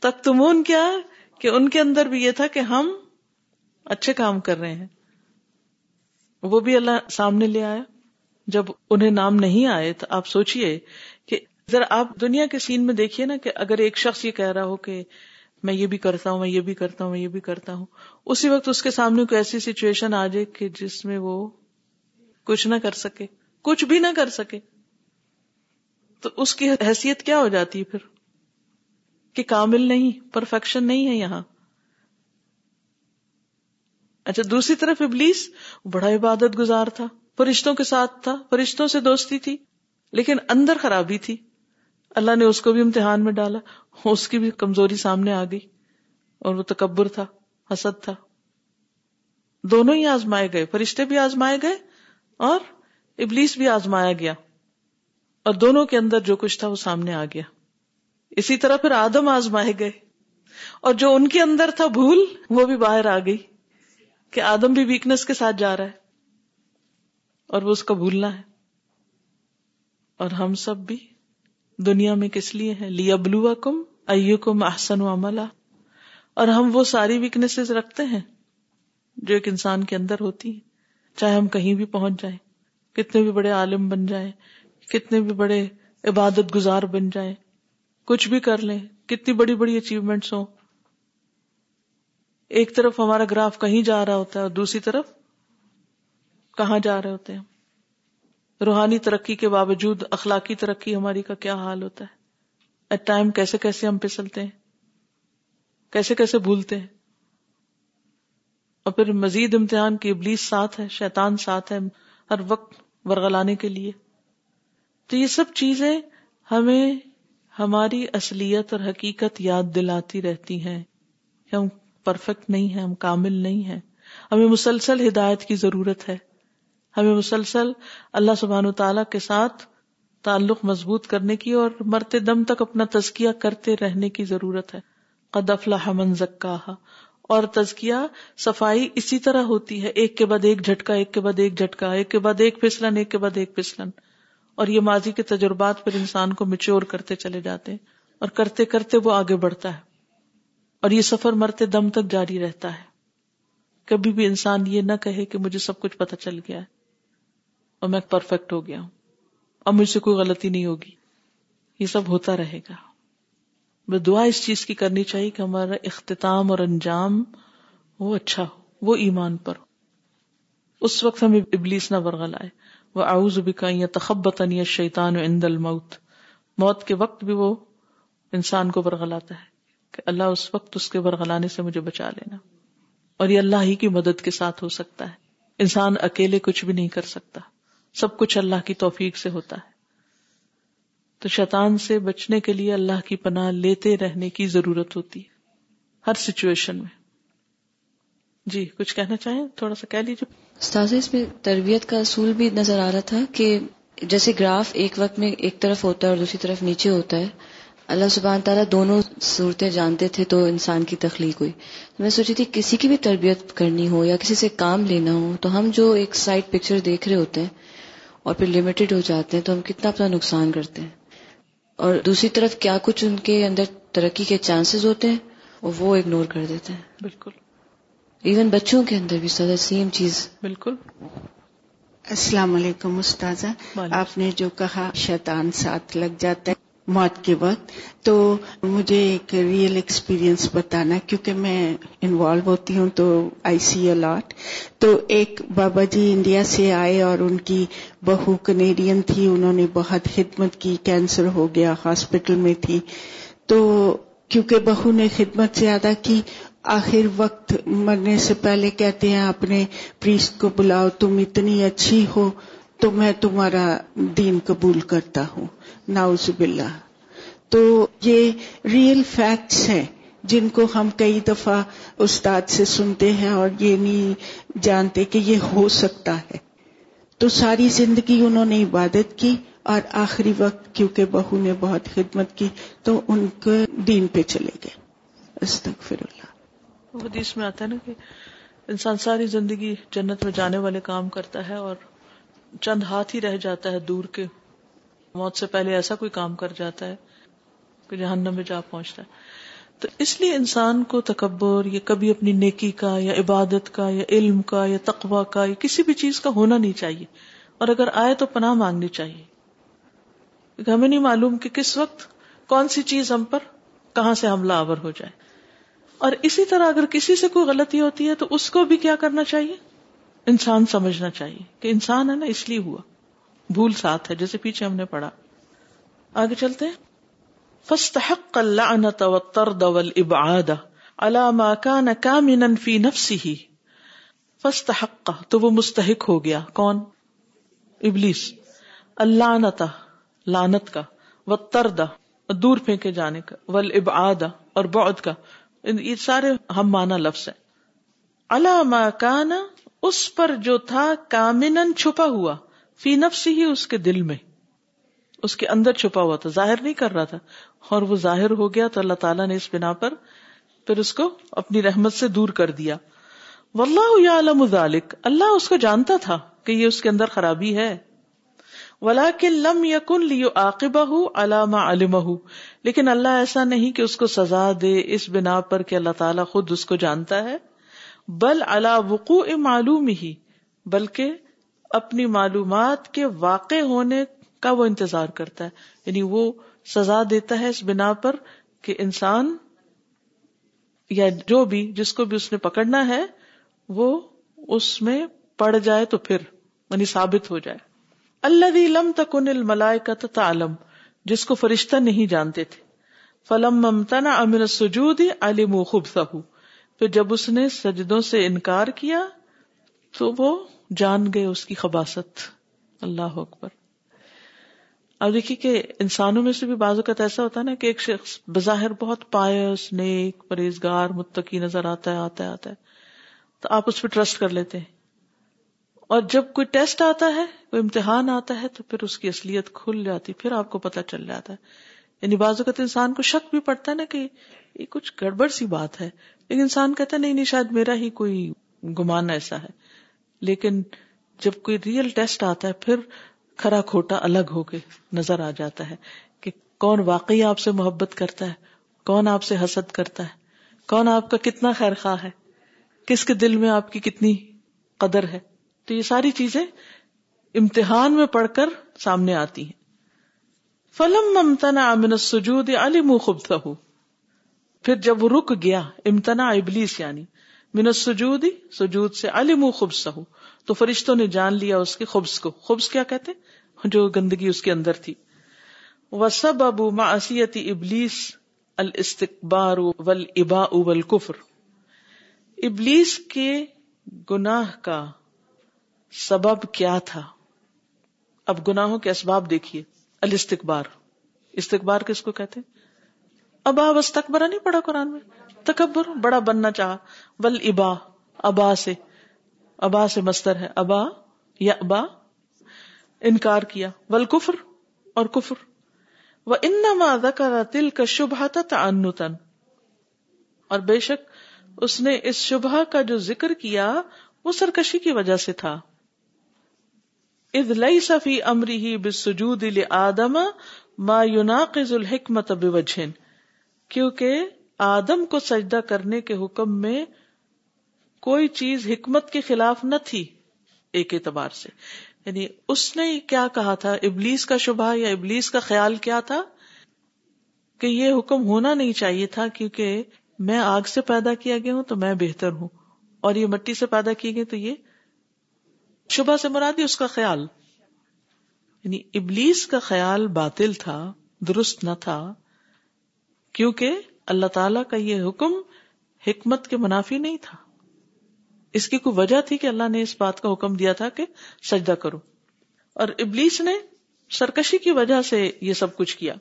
تک تمون کیا کہ ان کے اندر بھی یہ تھا کہ ہم اچھے کام کر رہے ہیں۔ وہ بھی اللہ سامنے لے آیا۔ جب انہیں نام نہیں آئے تو آپ سوچئے کہ ذرا آپ دنیا کے سین میں دیکھیے نا کہ اگر ایک شخص یہ کہہ رہا ہو کہ میں یہ بھی کرتا ہوں، میں یہ بھی کرتا ہوں، میں یہ بھی کرتا ہوں، اسی وقت اس کے سامنے کوئی ایسی سچویشن آ جائے کہ جس میں وہ کچھ نہ کر سکے۔ کچھ بھی نہ کر سکے۔ تو اس کی حیثیت کیا ہو جاتی ہے پھر؟ کہ کامل نہیں پرفیکشن نہیں ہے یہاں۔ اچھا دوسری طرف ابلیس بڑا عبادت گزار تھا، فرشتوں کے ساتھ تھا، فرشتوں سے دوستی تھی، لیکن اندر خرابی تھی۔ اللہ نے اس کو بھی امتحان میں ڈالا، اس کی بھی کمزوری سامنے آ گئی، اور وہ تکبر تھا، حسد تھا۔ دونوں ہی آزمائے گئے، فرشتے بھی آزمائے گئے اور ابلیس بھی آزمایا گیا۔ اور دونوں کے اندر جو کچھ تھا وہ سامنے آ گیا۔ اسی طرح پھر آدم آزمائے گئے۔ اور جو ان کے اندر تھا بھول، وہ بھی باہر آ گئی کہ آدم بھی ویکنس کے ساتھ جا رہا ہے اور وہ اس کا بھولنا ہے۔ اور ہم سب بھی دنیا میں کس لیے ہیں؟ لی ابلو کم ایو کو محسن و عملہ اور ہم وہ ساری ویکنیسز رکھتے ہیں جو ایک انسان کے اندر ہوتی ہے چاہے ہم کہیں بھی پہنچ جائیں، کتنے بھی بڑے عالم بن جائیں کتنے بھی بڑے عبادت گزار بن جائیں، کچھ بھی کر لیں، کتنی بڑی بڑی اچیومنٹس ہوں۔ ایک طرف ہمارا گراف کہیں جا رہا ہوتا ہے اور دوسری طرف کہاں جا رہے ہوتے ہیں۔ روحانی ترقی کے باوجود اخلاقی ترقی ہماری کا کیا حال ہوتا ہے؟ ایٹ ٹائم کیسے کیسے ہم پھسلتے ہیں؟ کیسے کیسے بھولتے ہیں؟ اور پھر مزید امتحان کی ابلیس ساتھ ہے، شیطان ساتھ ہے ہر وقت ورگلانے کے لیے۔ تو یہ سب چیزیں ہمیں ہماری اصلیت اور حقیقت یاد دلاتی رہتی ہیں کہ ہم پرفیکٹ نہیں ہیں، ہم کامل نہیں ہیں۔ ہمیں مسلسل ہدایت کی ضرورت ہے۔ ہمیں مسلسل اللہ سبحان و تعالی کے ساتھ تعلق مضبوط کرنے کی اور مرتے دم تک اپنا تزکیہ کرتے رہنے کی ضرورت ہے۔ قد افلح من زکاہا اور تزکیہ صفائی اسی طرح ہوتی ہے۔ ایک کے بعد ایک جھٹکا، ایک کے بعد ایک جھٹکا، ایک کے بعد ایک پھسلن، ایک کے بعد ایک پھسلن۔ اور یہ ماضی کے تجربات پر انسان کو مچور کرتے چلے جاتے ہیں اور کرتے کرتے وہ آگے بڑھتا ہے اور یہ سفر مرتے دم تک جاری رہتا ہے۔ کبھی بھی انسان یہ نہ کہے کہ مجھے سب کچھ پتا چل گیا ہے اور میں پرفیکٹ ہو گیا ہوں اور مجھ سے کوئی غلطی نہیں ہوگی۔ یہ سب ہوتا رہے گا۔ دعا اس چیز کی کرنی چاہیے کہ ہمارا اختتام اور انجام وہ اچھا ہو، وہ ایمان پر ہو۔ اس وقت ہمیں ابلیس نہ برغل آئے وہ آؤز بکا یا تخبت شیطان عند الموت موت کے وقت بھی وہ انسان کو برغلاتا ہے کہ اللہ اس وقت اس کے برغلانے سے مجھے بچا لینا اور یہ اللہ ہی کی مدد کے ساتھ ہو سکتا ہے انسان اکیلے کچھ بھی نہیں کر سکتا سب کچھ اللہ کی توفیق سے ہوتا ہے تو شیطان سے بچنے کے لیے اللہ کی پناہ لیتے رہنے کی ضرورت ہوتی ہے ہر سچویشن میں جی کچھ کہنا چاہیں؟ تھوڑا سا کہہ لیجیے استاذ اس میں تربیت کا اصول بھی نظر آ رہا تھا کہ جیسے گراف ایک وقت میں ایک طرف ہوتا ہے اور دوسری طرف نیچے ہوتا ہے۔ اللہ سبحان تعالیٰ دونوں صورتیں جانتے تھے تو انسان کی تخلیق ہوئی۔ میں سوچی تھی کسی کی بھی تربیت کرنی ہو یا کسی سے کام لینا ہو تو ہم جو ایک سائڈ پکچر دیکھ رہے ہوتے ہیں اور پھر لمیٹڈ ہو جاتے ہیں تو ہم کتنا اپنا نقصان کرتے ہیں۔ اور دوسری طرف کیا کچھ ان کے اندر ترقی کے چانسز ہوتے ہیں اور وہ اگنور کر دیتے ہیں۔ بالکل۔ ایون بچوں کے اندر بھی سدا سیم چیز. بالکل. السلام علیکم استاذہ. آپ نے جو کہا شیطان ساتھ لگ جاتا ہے موت کے وقت. تو مجھے ایک ریئل ایکسپیرینس بتانا کیونکہ میں انوالو ہوتی ہوں تو آئی سی الاٹ تو ایک بابا جی انڈیا سے آئے اور ان کی بہو کنیڈین تھی انہوں نے بہت خدمت کی کینسر ہو گیا ہاسپٹل میں تھی. تو کیونکہ بہو نے خدمت زیادہ کی آخر وقت مرنے سے پہلے کہتے ہیں، اپنے پریسٹ کو بلاؤ، تم اتنی اچھی ہو، تو میں تمہارا دین قبول کرتا ہوں۔ ناؤز باللہ۔ تو یہ ریئل فیکٹس ہیں جن کو ہم کئی دفعہ استاد سے سنتے ہیں اور یہ نہیں جانتے کہ یہ ہو سکتا ہے۔ تو ساری زندگی انہوں نے عبادت کی اور آخری وقت کیونکہ بہو نے بہت خدمت کی تو ان کے دین پہ چلے گئے۔ استغفر اللہ۔ حدیث میں آتا ہے نا کہ انسان ساری زندگی جنت میں جانے والے کام کرتا ہے اور چند ہاتھ ہی رہ جاتا ہے دور کے۔ موت سے پہلے ایسا کوئی کام کر جاتا ہے کہ جہنم میں جا پہنچتا ہے۔ تو اس لیے انسان کو تکبر یا کبھی اپنی نیکی کا یا عبادت کا یا علم کا یا تقوا کا یا کسی بھی چیز کا ہونا نہیں چاہیے۔ اور اگر آئے تو پناہ مانگنی چاہیے۔ ہمیں نہیں معلوم کہ کس وقت کون سی چیز ہم پر کہاں سے حملہ آور ہو جائے۔ اور اسی طرح اگر کسی سے کوئی غلطی ہوتی ہے تو اس کو بھی کیا کرنا چاہیے؟ انسان سمجھنا چاہیے کہ انسان ہے نا، اس لیے ہوا۔ بھول ساتھ ہے، جیسے پیچھے ہم نے پڑھا۔ آگے چلتے فستحق اللعنة والطرد والابعاد على ما كان كامنا في نفسه۔ فاستحق، تو وہ مستحق ہو گیا۔ کون؟ ابلیس۔ اللعنت لعنت کا۔ والطرد، دور پھینکے جانے کا۔ والابعاد اور بعد کا۔ یہ سارے ہم مانا لفظ ہیں۔ على ما كان اس پر جو تھا کامن چھپا ہوا، فی نفس ہی اس کے دل میں۔ اس کے اندر چھپا ہوا تھا، ظاہر نہیں کر رہا تھا۔ اور وہ ظاہر ہو گیا تو اللہ تعالیٰ نے اس بنا پر پھر اس کو اپنی رحمت سے دور کر دیا۔ واللہ یعلم ذالک اللہ اس کو جانتا تھا کہ یہ اس کے اندر خرابی ہے۔ ولا کے لم یقن لیو عاقبہ علامہ علم لیکن اللہ ایسا نہیں کہ اس کو سزا دے اس بنا پر کہ اللہ تعالیٰ خود اس کو جانتا ہے۔ بل اللہ وقوع معلوم ہی بلکہ اپنی معلومات کے واقع ہونے کا وہ انتظار کرتا ہے۔ یعنی وہ سزا دیتا ہے اس بنا پر کہ انسان یا جو بھی جس کو بھی اس نے پکڑنا ہے، وہ اس میں پڑ جائے تو پھر یعنی ثابت ہو جائے۔ اللہ لم تکن الملائے تعلم، جس کو فرشتہ نہیں جانتے تھے۔ فلم ممتنا امن سجود علم خوب پھر جب اس نے سجدوں سے انکار کیا، تو وہ جان گئے اس کی خباست اللہ اکبر۔ اب دیکھیے کہ انسانوں میں سے بھی بعض اوقات ایسا ہوتا ہے نا کہ ایک شخص بظاہر بہت پائس نیک، پرہیزگار، متقی نظر آتا ہے آتا ہے آتا ہے۔ تو آپ اس پہ ٹرسٹ کر لیتے ہیں۔ اور جب کوئی ٹیسٹ آتا ہے، کوئی امتحان آتا ہے، تو پھر اس کی اصلیت کھل جاتی، پھر آپ کو پتا چل جاتا ہے۔ یعنی بعض اوقات انسان کو شک بھی پڑتا ہے نا کہ یہ کچھ گڑبڑ سی بات ہے۔ لیکن انسان کہتا ہے، نہیں نہیں، شاید میرا ہی کوئی گمان ایسا ہے۔ لیکن جب کوئی ریئل ٹیسٹ آتا ہے، پھر کھرا کھوٹا الگ ہو کے نظر آ جاتا ہے کہ کون واقعی آپ سے محبت کرتا ہے، کون آپ سے حسد کرتا ہے، کون آپ کا کتنا خیر خواہ ہے، کس کے دل میں آپ کی کتنی قدر ہے۔ تو یہ ساری چیزیں امتحان میں پڑھ کر سامنے آتی ہیں۔ فلم ممتنا امن سجود علی منہ پھر جب وہ رک گیا امتنا ابلیس یعنی من سجود سجود سے علی منہ خوب تو فرشتوں نے جان لیا اس کے خبز کو۔ خبز کیا کہتے جو گندگی اس کے اندر تھی۔ وہ سب ابو معصیتی ابلیس الاستقبار والاباء والکفر ابلیس کے گناہ کا سبب کیا تھا؟ اب گناہوں کے اسباب دیکھیے الاستقبار استقبار کس کو کہتے ابا بس تکبرا نہیں پڑا قرآن میں؟ تکبر، بڑا بننا چاہا۔ ول ابا ابا سے۔ ابا سے مستر ہے۔ ابا، یا ابا۔ انکار کیا۔ ول کفر، اور کفر۔ وہ ان ذکر تل کا شبہ تھا اور بے شک اس نے اس شبہ کا جو ذکر کیا، وہ سرکشی کی وجہ سے تھا۔ اد لئی صفی امری ہی بسجود آدم ما يناقض الحکمت بوجہن، کیونکہ آدم کو سجدہ کرنے کے حکم میں کوئی چیز حکمت کے خلاف نہ تھی ایک اعتبار سے۔ یعنی اس نے کیا کہا تھا؟ ابلیس کا شبہ یا ابلیس کا خیال کیا تھا؟ کہ یہ حکم ہونا نہیں چاہیے تھا کیونکہ میں آگ سے پیدا کیا گیا ہوں تو میں بہتر ہوں، اور یہ مٹی سے پیدا کی گئی تو یہ شبہ سے مرادی اس کا خیال. یعنی ابلیس کا خیال باطل تھا، درست نہ تھا، کیونکہ اللہ تعالی کا یہ حکم حکمت کے منافی نہیں تھا۔ اس کی کوئی وجہ تھی کہ اللہ نے اس بات کا حکم دیا تھا کہ سجدہ کرو۔ اور ابلیس نے سرکشی کی وجہ سے یہ سب کچھ کیا۔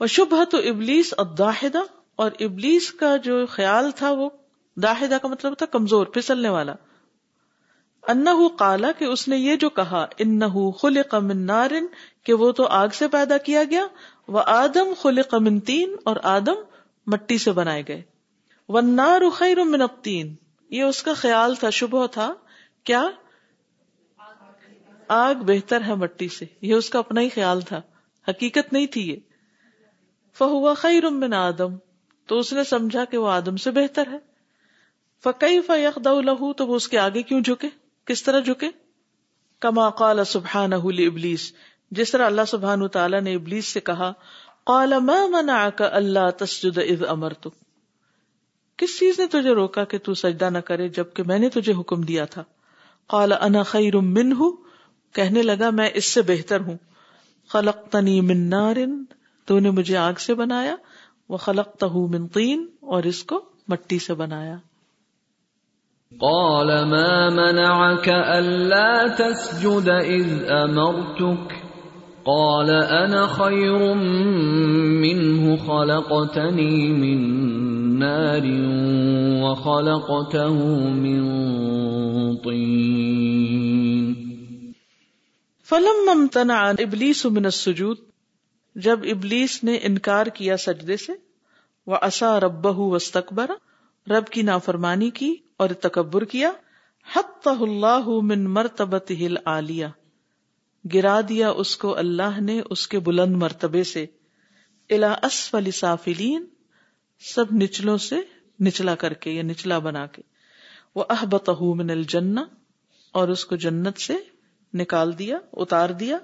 وہ شبہ تو ابلیس اداہدہ اور ابلیس کا جو خیال تھا وہ داہدہ کا مطلب تھا کمزور، پھسلنے والا۔ انہ کالا کہ اس نے یہ جو کہا ان خلق من نارن، کہ وہ تو آگ سے پیدا کیا گیا وہ آدم خلق من تین، اور آدم مٹی سے بنائے گئے۔ وہ نار خیر من الطین یہ اس کا خیال تھا، شبہ تھا، کیا؟ آگ بہتر ہے مٹی سے۔ یہ اس کا اپنا ہی خیال تھا۔ حقیقت نہیں تھی یہ۔ فہو خیر من آدم۔ تو اس نے سمجھا کہ وہ آدم سے بہتر ہے۔ فقی فخد لہو، تو وہ اس کے آگے کیوں جھکے؟ کس طرح جھکے کما قال سبحان ابلیس جس طرح اللہ سبحان تعالیٰ نے ابلیس سے کہا، قال ما منعك اللہ تسجد اذ امرت کس چیز نے تجھے روکا کہ تو سجدہ نہ کرے جبکہ میں نے تجھے حکم دیا تھا؟ قال انا خیر منہ۔ کہنے لگا، میں اس سے بہتر ہوں۔ خلقتنی من نار، تو نے مجھے آگ سے بنایا۔ وہ خلقتہ من طین اور اس کو مٹی سے بنایا۔ قال ما منعك ألا تسجد إذ أمرتك؟ قال أنا خير منه خلقتني من نار وخلقته من طين. فلما امتنع ابلیس من السجود، جب ابلیس نے انکار کیا سجدے سے وہ اصا ربہ وسطبر رب کی نافرمانی کی اور تکبر کیا حت اللہ من مرتبت ہل آلیا گرا دیا اس کو اللہ نے اس کے بلند مرتبے سے۔ الا اسفل سافلین، سب نچلوں سے نچلا کر کے، یا نچلا بنا کے۔ وہ احبت من الجنہ اور اس کو جنت سے نکال دیا، اتار دیا۔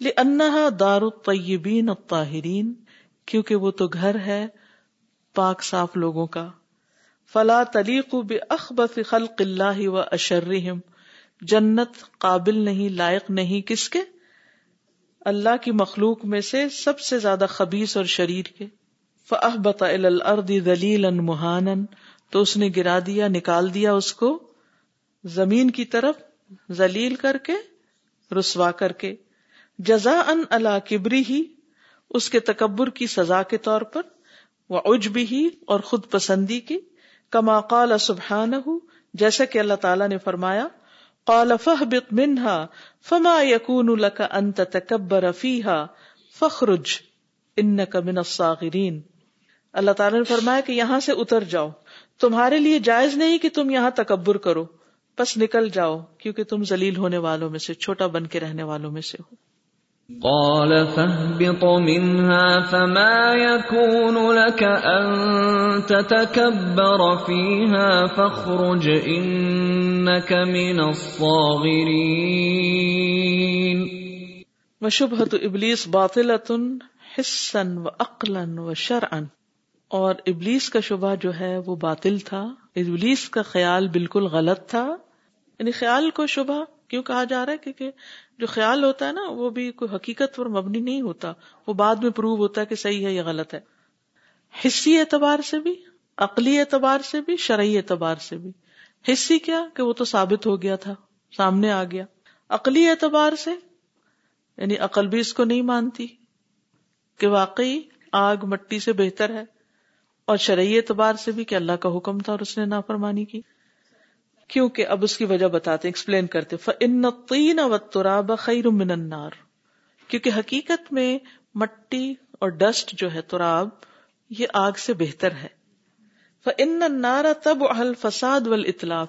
لأنها دار الطیبین الطاہرین کیونکہ وہ تو گھر ہے پاک صاف لوگوں کا۔ فلا تلیق باخبث خلق اللہ و اشرہم۔ جنت قابل نہیں، لائق نہیں۔ کس کے؟ اللہ کی مخلوق میں سے سب سے زیادہ خبیص اور شریر کے۔ فاحبط الى الارض ذلیلا مہانا تو اس نے گرا دیا، نکال دیا اس کو زمین کی طرف، ذلیل کر کے، رسوا کر کے۔ جزا ان اللہ کبری ہی اس کے تکبر کی سزا کے طور پر۔ وہ عجبی ہی اور خود پسندی کی۔ کما قال سبحان جیسا کہ اللہ تعالیٰ نے فرمایا، قال فہبط منہا، فما یکون لك ان تتکبر فیہا، فخرج، انک من الصاغرین۔ اللہ تعالیٰ نے فرمایا کہ یہاں سے اتر جاؤ۔ تمہارے لیے جائز نہیں کہ تم یہاں تکبر کرو، بس نکل جاؤ، کیونکہ تم ذلیل ہونے والوں میں سے، چھوٹا بن کے رہنے والوں میں سے ہو۔ قال فاهبط منها فما يكون لك ان تتكبر فيها فاخرج انك من الصاغرين. وشبهة ابلیس باطلة حسا وعقلا وشرعا. اور ابلیس کا شبہ جو ہے وہ باطل تھا. ابلیس کا خیال بالکل غلط تھا. یعنی خیال کو شبہ کیوں کہا جا رہا ہے؟ کیونکہ جو خیال ہوتا ہے نا، وہ بھی کوئی حقیقت پر مبنی نہیں ہوتا۔ وہ بعد میں پروو ہوتا ہے کہ صحیح ہے یا غلط ہے۔ حصی اعتبار سے بھی، عقلی اعتبار سے بھی، شرعی اعتبار سے بھی۔ حصی کیا؟ کہ وہ تو ثابت ہو گیا تھا، سامنے آ گیا۔ عقلی اعتبار سے یعنی عقل بھی اس کو نہیں مانتی کہ واقعی آگ مٹی سے بہتر ہے، اور شرعی اعتبار سے بھی کہ اللہ کا حکم تھا اور اس نے نافرمانی کی۔ کیونکہ اب اس کی وجہ بتاتے ایکسپلین کرتے خیر من النار۔ کیونکہ حقیقت میں مٹی اور ڈسٹ جو ہے، تراب، یہ آگ سے بہتر ہے۔ فن النار تب فساد و اطلاف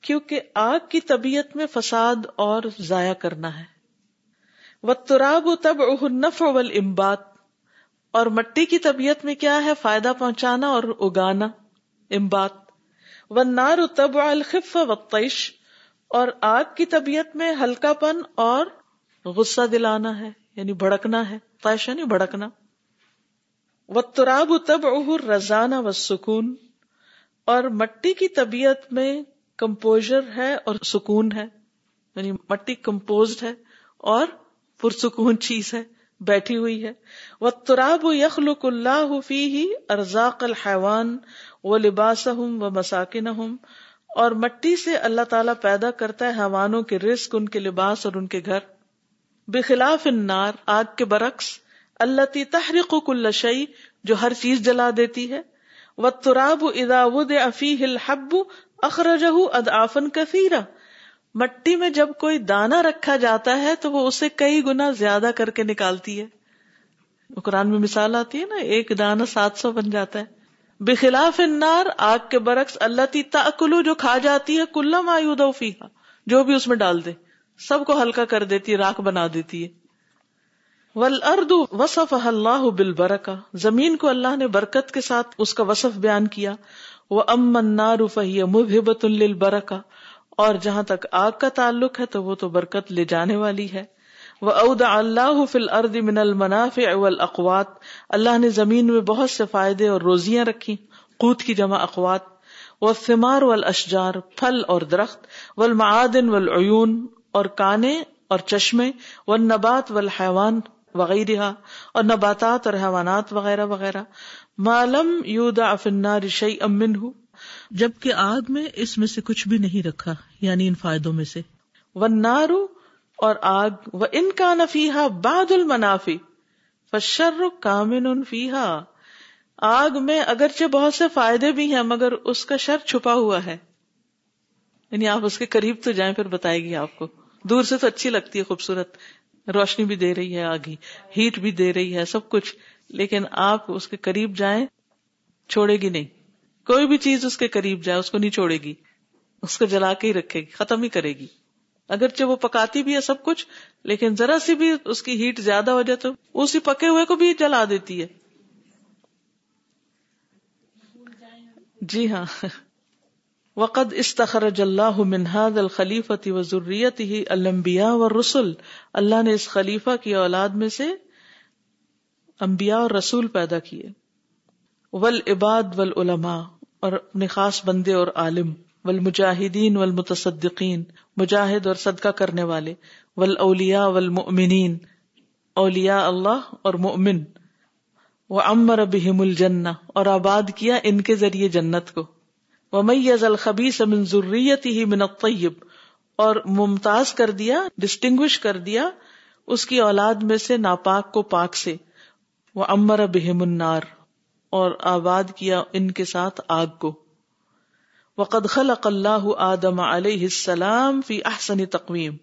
کیونکہ آگ کی طبیعت میں فساد اور ضائع کرنا ہے۔ وہ تراب تب نف اول امبات اور مٹی کی طبیعت میں کیا ہے؟ فائدہ پہنچانا اور اگانا۔ امبات و نار تب الخف اور آگ کی طبیعت میں ہلکا پن اور غصہ دلانا ہے یعنی بھڑکنا ہے تائش یعنی بھڑکنا۔ و تراب تب اہر رضانہ و سکون اور مٹی کی طبیعت میں کمپوزر ہے اور سکون ہے یعنی مٹی کمپوزڈ ہے اور پرسکون چیز ہے، بیٹھی ہوئی ہے۔ وہ تراب یخلق اللہ فی ارزاق الحوان و لباس ہوں و مساکن ہوں اور مٹی سے اللہ تعالیٰ پیدا کرتا ہے حیوانوں کے رسک ان کے لباس اور ان کے گھر۔ بخلاف النار، آگ کے برعکس اللہ تی تحریک کل شعی جو ہر چیز جلا دیتی ہے۔ وہ تراب ادا ود افی الحب اخرجہ ادآفن کثیرہ۔ مٹی میں جب کوئی دانا رکھا جاتا ہے تو وہ اسے کئی گنا زیادہ کر کے نکالتی ہے۔ قرآن میں مثال آتی ہے نا، ایک دانا سات سو بن جاتا ہے۔ بخلاف انار آگ کے برعکس اللہ تی تاکلو جو کھا جاتی ہے کلم آیو فیحا جو بھی اس میں ڈال دے۔ سب کو ہلکا کر دیتی ہے راک بنا دیتی ہے۔ ول اردو وصف اللہ بل برکا زمین کو اللہ نے برکت کے ساتھ اس کا وصف بیان کیا۔ وہ امن نار فہی مبت برکا اور جہاں تک آگ کا تعلق ہے، تو وہ تو برکت لے جانے والی ہے۔ وہ ادا اللہ فل ارد من المناف اول اقوات اللہ نے زمین میں بہت سے فائدے اور روزیاں رکھی قوت کی جمع اقوات۔ وہ فمار و اشجار پھل اور درخت۔ و المعدن اور کانے اور چشمے۔ و نبات و وغیرہ اور نباتات اور حیوانات وغیرہ وغیرہ۔ معلوم یودا افنار شعی امن ہوں جبکہ آگ میں اس میں سے کچھ بھی نہیں رکھا یعنی ان فائدوں میں سے۔ وہ اور آگ و ان کا نفیحا باد المنافی فشر کامن فیحا آگ میں اگرچہ بہت سے فائدے بھی ہیں، مگر اس کا شر چھپا ہوا ہے۔ یعنی آپ اس کے قریب تو جائیں، پھر بتائے گی آپ کو۔ دور سے تو اچھی لگتی ہے، خوبصورت۔ روشنی بھی دے رہی ہے آگی۔ ہیٹ بھی دے رہی ہے، سب کچھ۔ لیکن آپ اس کے قریب جائیں، چھوڑے گی نہیں۔ کوئی بھی چیز اس کے قریب جائے، اس کو نہیں چھوڑے گی۔ اس کو جلا کے ہی رکھے گی، ختم ہی کرے گی۔ اگرچہ وہ پکاتی بھی ہے سب کچھ، لیکن ذرا سی بھی اس کی ہیٹ زیادہ ہو جائے تو اسی پکے ہوئے کو بھی جلا دیتی ہے۔ جی ہاں۔ وقد استخرج اللہ من هذا الخلیفة وذریته الانبیاء والرسل اللہ نے اس خلیفہ کی اولاد میں سے انبیاء اور رسول پیدا کیے۔ والعباد والعلماء اور اپنے خاص بندے اور عالم۔ والمجاہدین والمتصدقین، مجاہد اور صدقہ کرنے والے والاولیاء والمؤمنین، اولیاء اللہ اور مؤمن، وعمر بهم الجنہ، اور آباد کیا ان کے ذریعے جنت کو۔ ومیز الخبیث من ذریته من الطیب اور ممتاز کر دیا ڈسٹنگوش کر دیا اس کی اولاد میں سے ناپاک کو پاک سے۔ وہ امر بہم النار، اور آباد کیا ان کے ساتھ آگ کو۔ وقد خلق اللہ آدم علیہ السلام فی احسن تقویم۔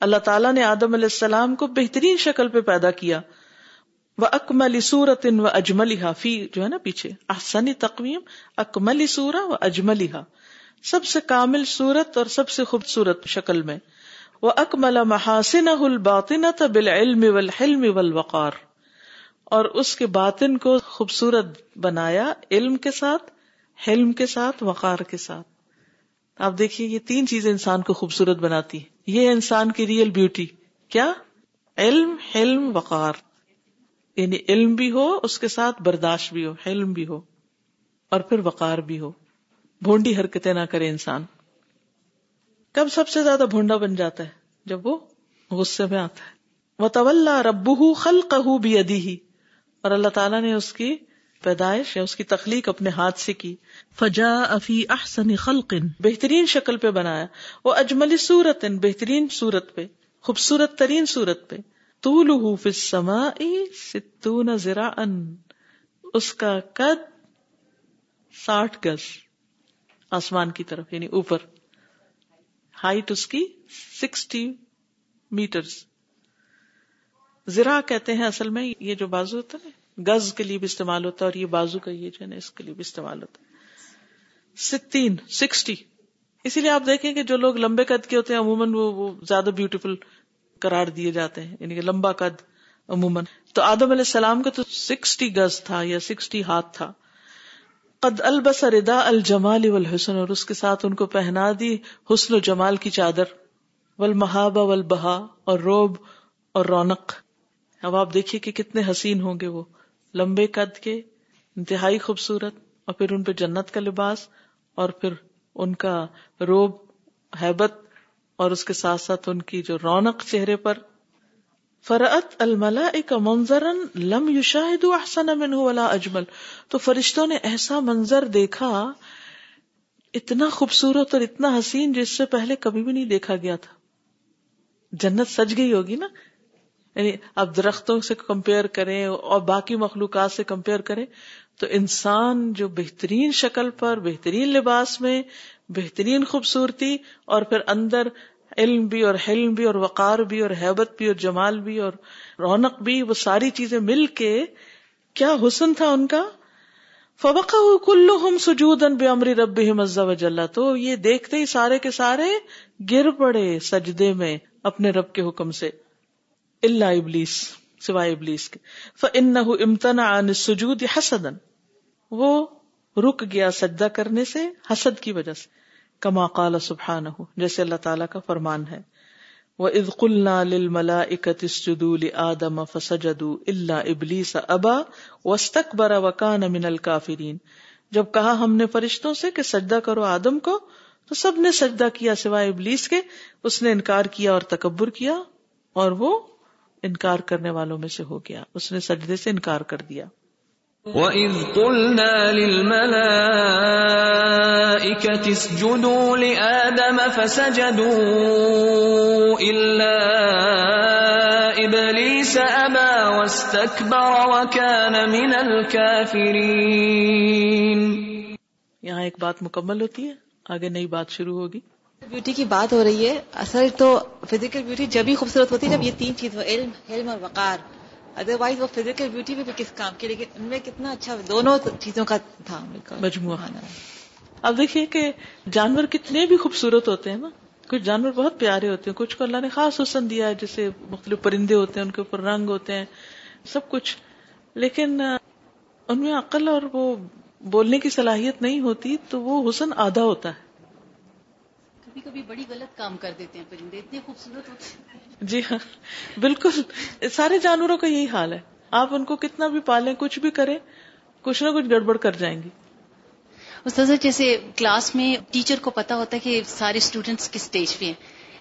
اللہ تعالیٰ نے آدم علیہ السلام کو بہترین شکل پہ پیدا کیا۔ وہ اکمل سورت و اجملحا فی، جو ہے نا پیچھے، احسن تقویم، اکمل سورہ و اجملحا سب سے کامل صورت اور سب سے خوبصورت شکل میں۔ وہ اکمل محاسن الباطنت بالعلم والحلم والوقار۔ اور اس کے باطن کو خوبصورت بنایا علم کے ساتھ۔ حلم کے ساتھ، وقار کے ساتھ۔ آپ دیکھیے، یہ تین چیزیں انسان کو خوبصورت بناتی یہ انسان کی ریئل بیوٹی کیا؟ علم، حلم، وقار۔ یعنی علم بھی ہو، اس کے ساتھ برداشت بھی ہو، حلم بھی ہو، اور پھر وقار بھی ہو۔ بھونڈی حرکتیں نہ کرے انسان۔ کب سب سے زیادہ بھونڈا بن جاتا ہے؟ جب وہ غصے میں آتا ہے۔ وہ طول ربو خلق بھی ادی ہی اور اللہ تعالیٰ نے اس کی پیدائش یا اس کی تخلیق اپنے ہاتھ سے کی۔ فجا افی احسن خلق۔ بہترین شکل پہ بنایا۔ وہ اجملی صورت بہترین صورت پہ خوبصورت ترین صورت پہ۔ طول سما ستون ذرا ان اس کا قد ساٹھ گز۔ آسمان کی طرف یعنی اوپر۔ ہائٹ اس کی سکسٹی میٹرز۔ زرا کہتے ہیں اصل میں یہ جو بازو ہوتا ہے گز کے لیے بھی استعمال ہوتا ہے اور یہ بازو کا یہ جو ہے نا، اس کے لیے بھی استعمال ہوتا ہے۔ ستین، سکسٹی۔ اسی لیے آپ دیکھیں کہ جو لوگ لمبے قد کے ہوتے ہیں، عموماً وہ وہ زیادہ بیوٹیفل قرار دیے جاتے ہیں یعنی کہ لمبا قد عموماً۔ تو آدم علیہ السلام کا تو سکسٹی گز تھا یا سکسٹی ہاتھ تھا۔ قد البس ردا الجمال والحسن، اور اس کے ساتھ ان کو پہنا دی حسن و جمال کی چادر۔ والمحابہ والبہا، اور روب اور رونق۔ اب آپ دیکھیے کہ کتنے حسین ہوں گے وہ۔ لمبے قد کے، انتہائی خوبصورت، اور پھر ان پہ جنت کا لباس، اور پھر ان کا روب، حیبت، اور اس کے ساتھ ساتھ ان کی جو رونق چہرے پر۔ فرعت الملا ایک منظر لم یو شاہد احسن ولا اجمل۔ تو فرشتوں نے ایسا منظر دیکھا، اتنا خوبصورت اور اتنا حسین جس سے پہلے کبھی بھی نہیں دیکھا گیا تھا۔ جنت سج گئی ہوگی نا؟ یعنی آپ درختوں سے کمپیئر کریں اور باقی مخلوقات سے کمپیئر کریں، تو انسان جو بہترین شکل پر، بہترین لباس میں، بہترین خوبصورتی اور پھر اندر علم بھی اور حلم بھی اور وقار بھی اور حیبت بھی اور جمال بھی اور رونق بھی، وہ ساری چیزیں مل کے کیا حسن تھا ان کا؟ فوقا کلو سجود بے امری رب وجل۔ تو یہ دیکھتے ہی سارے کے سارے گر پڑے سجدے میں اپنے رب کے حکم سے۔ اللہ ابلیس، سوائے ابلیس کے۔ فن امتنا سجود حسدن وہ رک گیا سجدہ کرنے سے حسد کی وجہ سے۔ کما قال سبحان جیسے اللہ تعالیٰ کا فرمان ہے۔ وہ از قلنا لملا اکتسجدو آدم فسجدو اللہ ابلیس ابا وسطک برا وکان من الکافرین جب کہا ہم نے فرشتوں سے کہ سجدہ کرو آدم کو، تو سب نے سجدہ کیا سوائے ابلیس کے۔ اس نے انکار کیا اور تکبر کیا اور وہ انکار کرنے والوں میں سے ہو گیا۔ اس نے سجدے سے انکار کر دیا۔ وَإِذْ قُلْنَا لِلْمَلَائِكَةِ اسْجُدُوا لِآدَمَ فَسَجَدُوا إِلَّا إِبْلِيسَ أَبَى وَاسْتَكْبَرَ وَكَانَ مِنَ الْكَافِرِينَ۔ یہاں ایک بات مکمل ہوتی ہے۔ آگے نئی بات شروع ہوگی۔ بیوٹی کی بات ہو رہی ہے اصل تو فزیکل بیوٹی جب ہی خوبصورت ہوتی ہے جب یہ تین چیز علم علم اور وقار۔ ادر وائز وہ فزیکل بیوٹی بھی کس کام کی؟ لیکن ان میں کتنا اچھا دونوں چیزوں کا تھا۔ مجموعہ۔ اب دیکھیے کہ جانور کتنے بھی خوبصورت ہوتے ہیں نا کچھ جانور بہت پیارے ہوتے ہیں کچھ کو اللہ نے خاص حسن دیا ہے جیسے مختلف پرندے ہوتے ہیں ان کے اوپر رنگ ہوتے ہیں سب کچھ۔ لیکن ان میں عقل اور وہ بولنے کی صلاحیت نہیں ہوتی تو وہ حسن آدھا ہوتا ہے۔ کبھی کبھی بڑی غلط کام کر دیتے ہیں پرندے اتنے خوبصورت ہوتے ہیں۔ جی ہاں بالکل۔ سارے جانوروں کا یہی حال ہے۔ آپ ان کو کتنا بھی پالیں کچھ بھی کریں کچھ نہ کچھ گڑبڑ کر جائیں گی۔ استاذہ جیسے کلاس میں ٹیچر کو پتا ہوتا ہے کہ سارے اسٹوڈینٹس کس اسٹیج پہ ہیں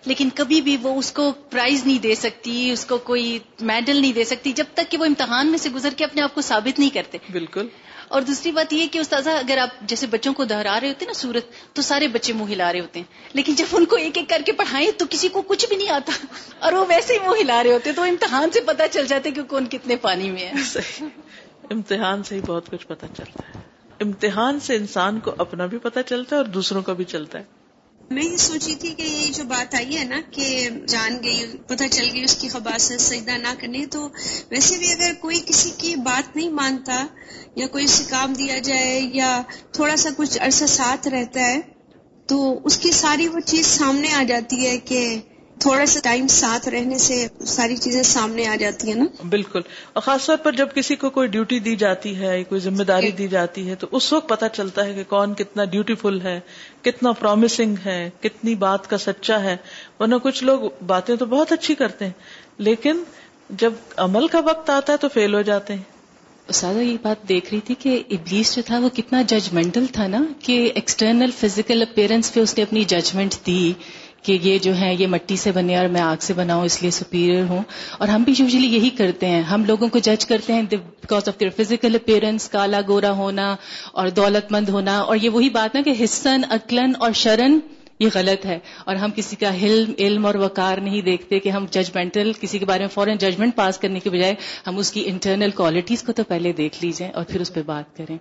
لیکن کبھی بھی وہ اس کو پرائز نہیں دے سکتی اس کو کوئی میڈل نہیں دے سکتی جب تک کہ وہ امتحان میں سے گزر کے اپنے آپ کو ثابت نہیں کرتے۔ بالکل۔ اور دوسری بات یہ کہ استاذہ اگر آپ جیسے بچوں کو دہرا رہے ہوتے ہیں نا سورت، تو سارے بچے منہ ہلا رہے ہوتے ہیں۔ لیکن جب ان کو ایک ایک کر کے پڑھائیں تو کسی کو کچھ بھی نہیں آتا۔ اور وہ ویسے ہی منہ ہلا رہے ہوتے تو امتحان سے پتا چل جاتے کہ کون کتنے پانی میں ہے۔ امتحان سے ہی بہت کچھ پتا چلتا ہے۔ امتحان سے انسان کو اپنا بھی پتا چلتا ہے اور دوسروں کا بھی چلتا ہے۔ میں یہ سوچی تھی کہ یہ جو بات آئی ہے نا کہ جان گئی، پتہ چل گئی اس کی خباس سجدہ نہ کرنے تو ویسے بھی اگر کوئی کسی کی بات نہیں مانتا یا کوئی اسے کام دیا جائے یا تھوڑا سا کچھ عرصہ ساتھ رہتا ہے، تو اس کی ساری وہ چیز سامنے آ جاتی ہے کہ تھوڑا سا ٹائم ساتھ رہنے سے ساری چیزیں سامنے آ جاتی ہیں نا؟ بالکل۔ اور خاص طور پر جب کسی کو کوئی ڈیوٹی دی جاتی ہے کوئی ذمہ داری دی جاتی ہے تو اس وقت پتا چلتا ہے کہ کون کتنا ڈیوٹیفل ہے کتنا پرومسنگ ہے کتنی بات کا سچا ہے۔ ورنہ کچھ لوگ باتیں تو بہت اچھی کرتے ہیں لیکن جب عمل کا وقت آتا ہے تو فیل ہو جاتے ہیں۔ سادہ یہ بات دیکھ رہی تھی کہ ابلیس جو تھا وہ کتنا ججمنٹل تھا نا کہ ایکسٹرنل فزیکل اپیرنس پہ اس نے اپنی ججمنٹ دی۔ کہ یہ جو ہے یہ مٹی سے بنے اور میں آگ سے بناؤں اس لیے سپیریئر ہوں۔ اور ہم بھی یوزلی یہی کرتے ہیں۔ ہم لوگوں کو جج کرتے ہیں because of their physical appearance کالا گورا ہونا اور دولت مند ہونا۔ اور یہ وہی بات نا کہ حسن اکلن اور شرن یہ غلط ہے۔ اور ہم کسی کا علم علم اور وقار نہیں دیکھتے کہ ہم ججمنٹل کسی کے بارے میں فوراً ججمنٹ پاس کرنے کے بجائے ہم اس کی انٹرنل کوالٹیز کو تو پہلے دیکھ لیجیے اور پھر اس پہ بات کریں۔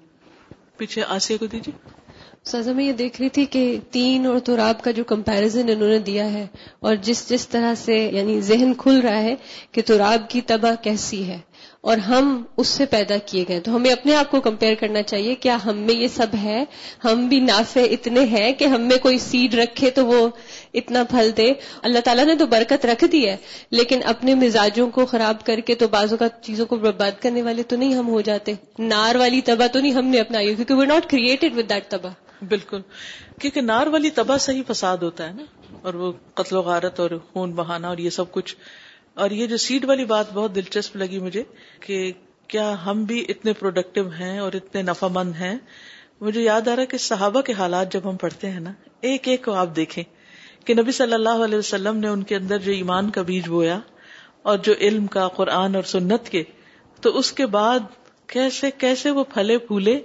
پیچھے آسیہ کو دیجیے سازا، میں یہ دیکھ رہی تھی کہ تین اور تراب کا جو کمپیرزن انہوں نے دیا ہے، اور جس جس طرح سے یعنی ذہن کھل رہا ہے کہ تراب کی تباہ کیسی ہے، اور ہم اس سے پیدا کیے گئے تو ہمیں اپنے آپ کو کمپیئر کرنا چاہیے، کیا ہم میں یہ سب ہے؟ ہم بھی نافع اتنے ہیں کہ ہم میں کوئی سیڈ رکھے تو وہ اتنا پھل دے۔ اللہ تعالیٰ نے تو برکت رکھ دی ہے، لیکن اپنے مزاجوں کو خراب کر کے تو بازو کا چیزوں کو برباد کرنے والے تو نہیں ہم ہو جاتے۔ نار والی تباہ تو نہیں ہم نے اپنائی، کیونکہ we not created with that تباہ۔ بالکل۔ کیونکہ نار والی تباہ سے ہی فساد ہوتا ہے نا، اور وہ قتل و غارت اور خون بہانا اور یہ سب کچھ۔ اور یہ جو سیڈ والی بات بہت دلچسپ لگی مجھے کہ کیا ہم بھی اتنے پروڈکٹیو ہیں اور اتنے نفع مند ہیں۔ مجھے یاد آ رہا کہ صحابہ کے حالات جب ہم پڑھتے ہیں نا، ایک ایک کو آپ دیکھیں کہ نبی صلی اللہ علیہ وسلم نے ان کے اندر جو ایمان کا بیج بویا اور جو علم کا، قرآن اور سنت کے، تو اس کے بعد کیسے کیسے وہ پھلے پھولے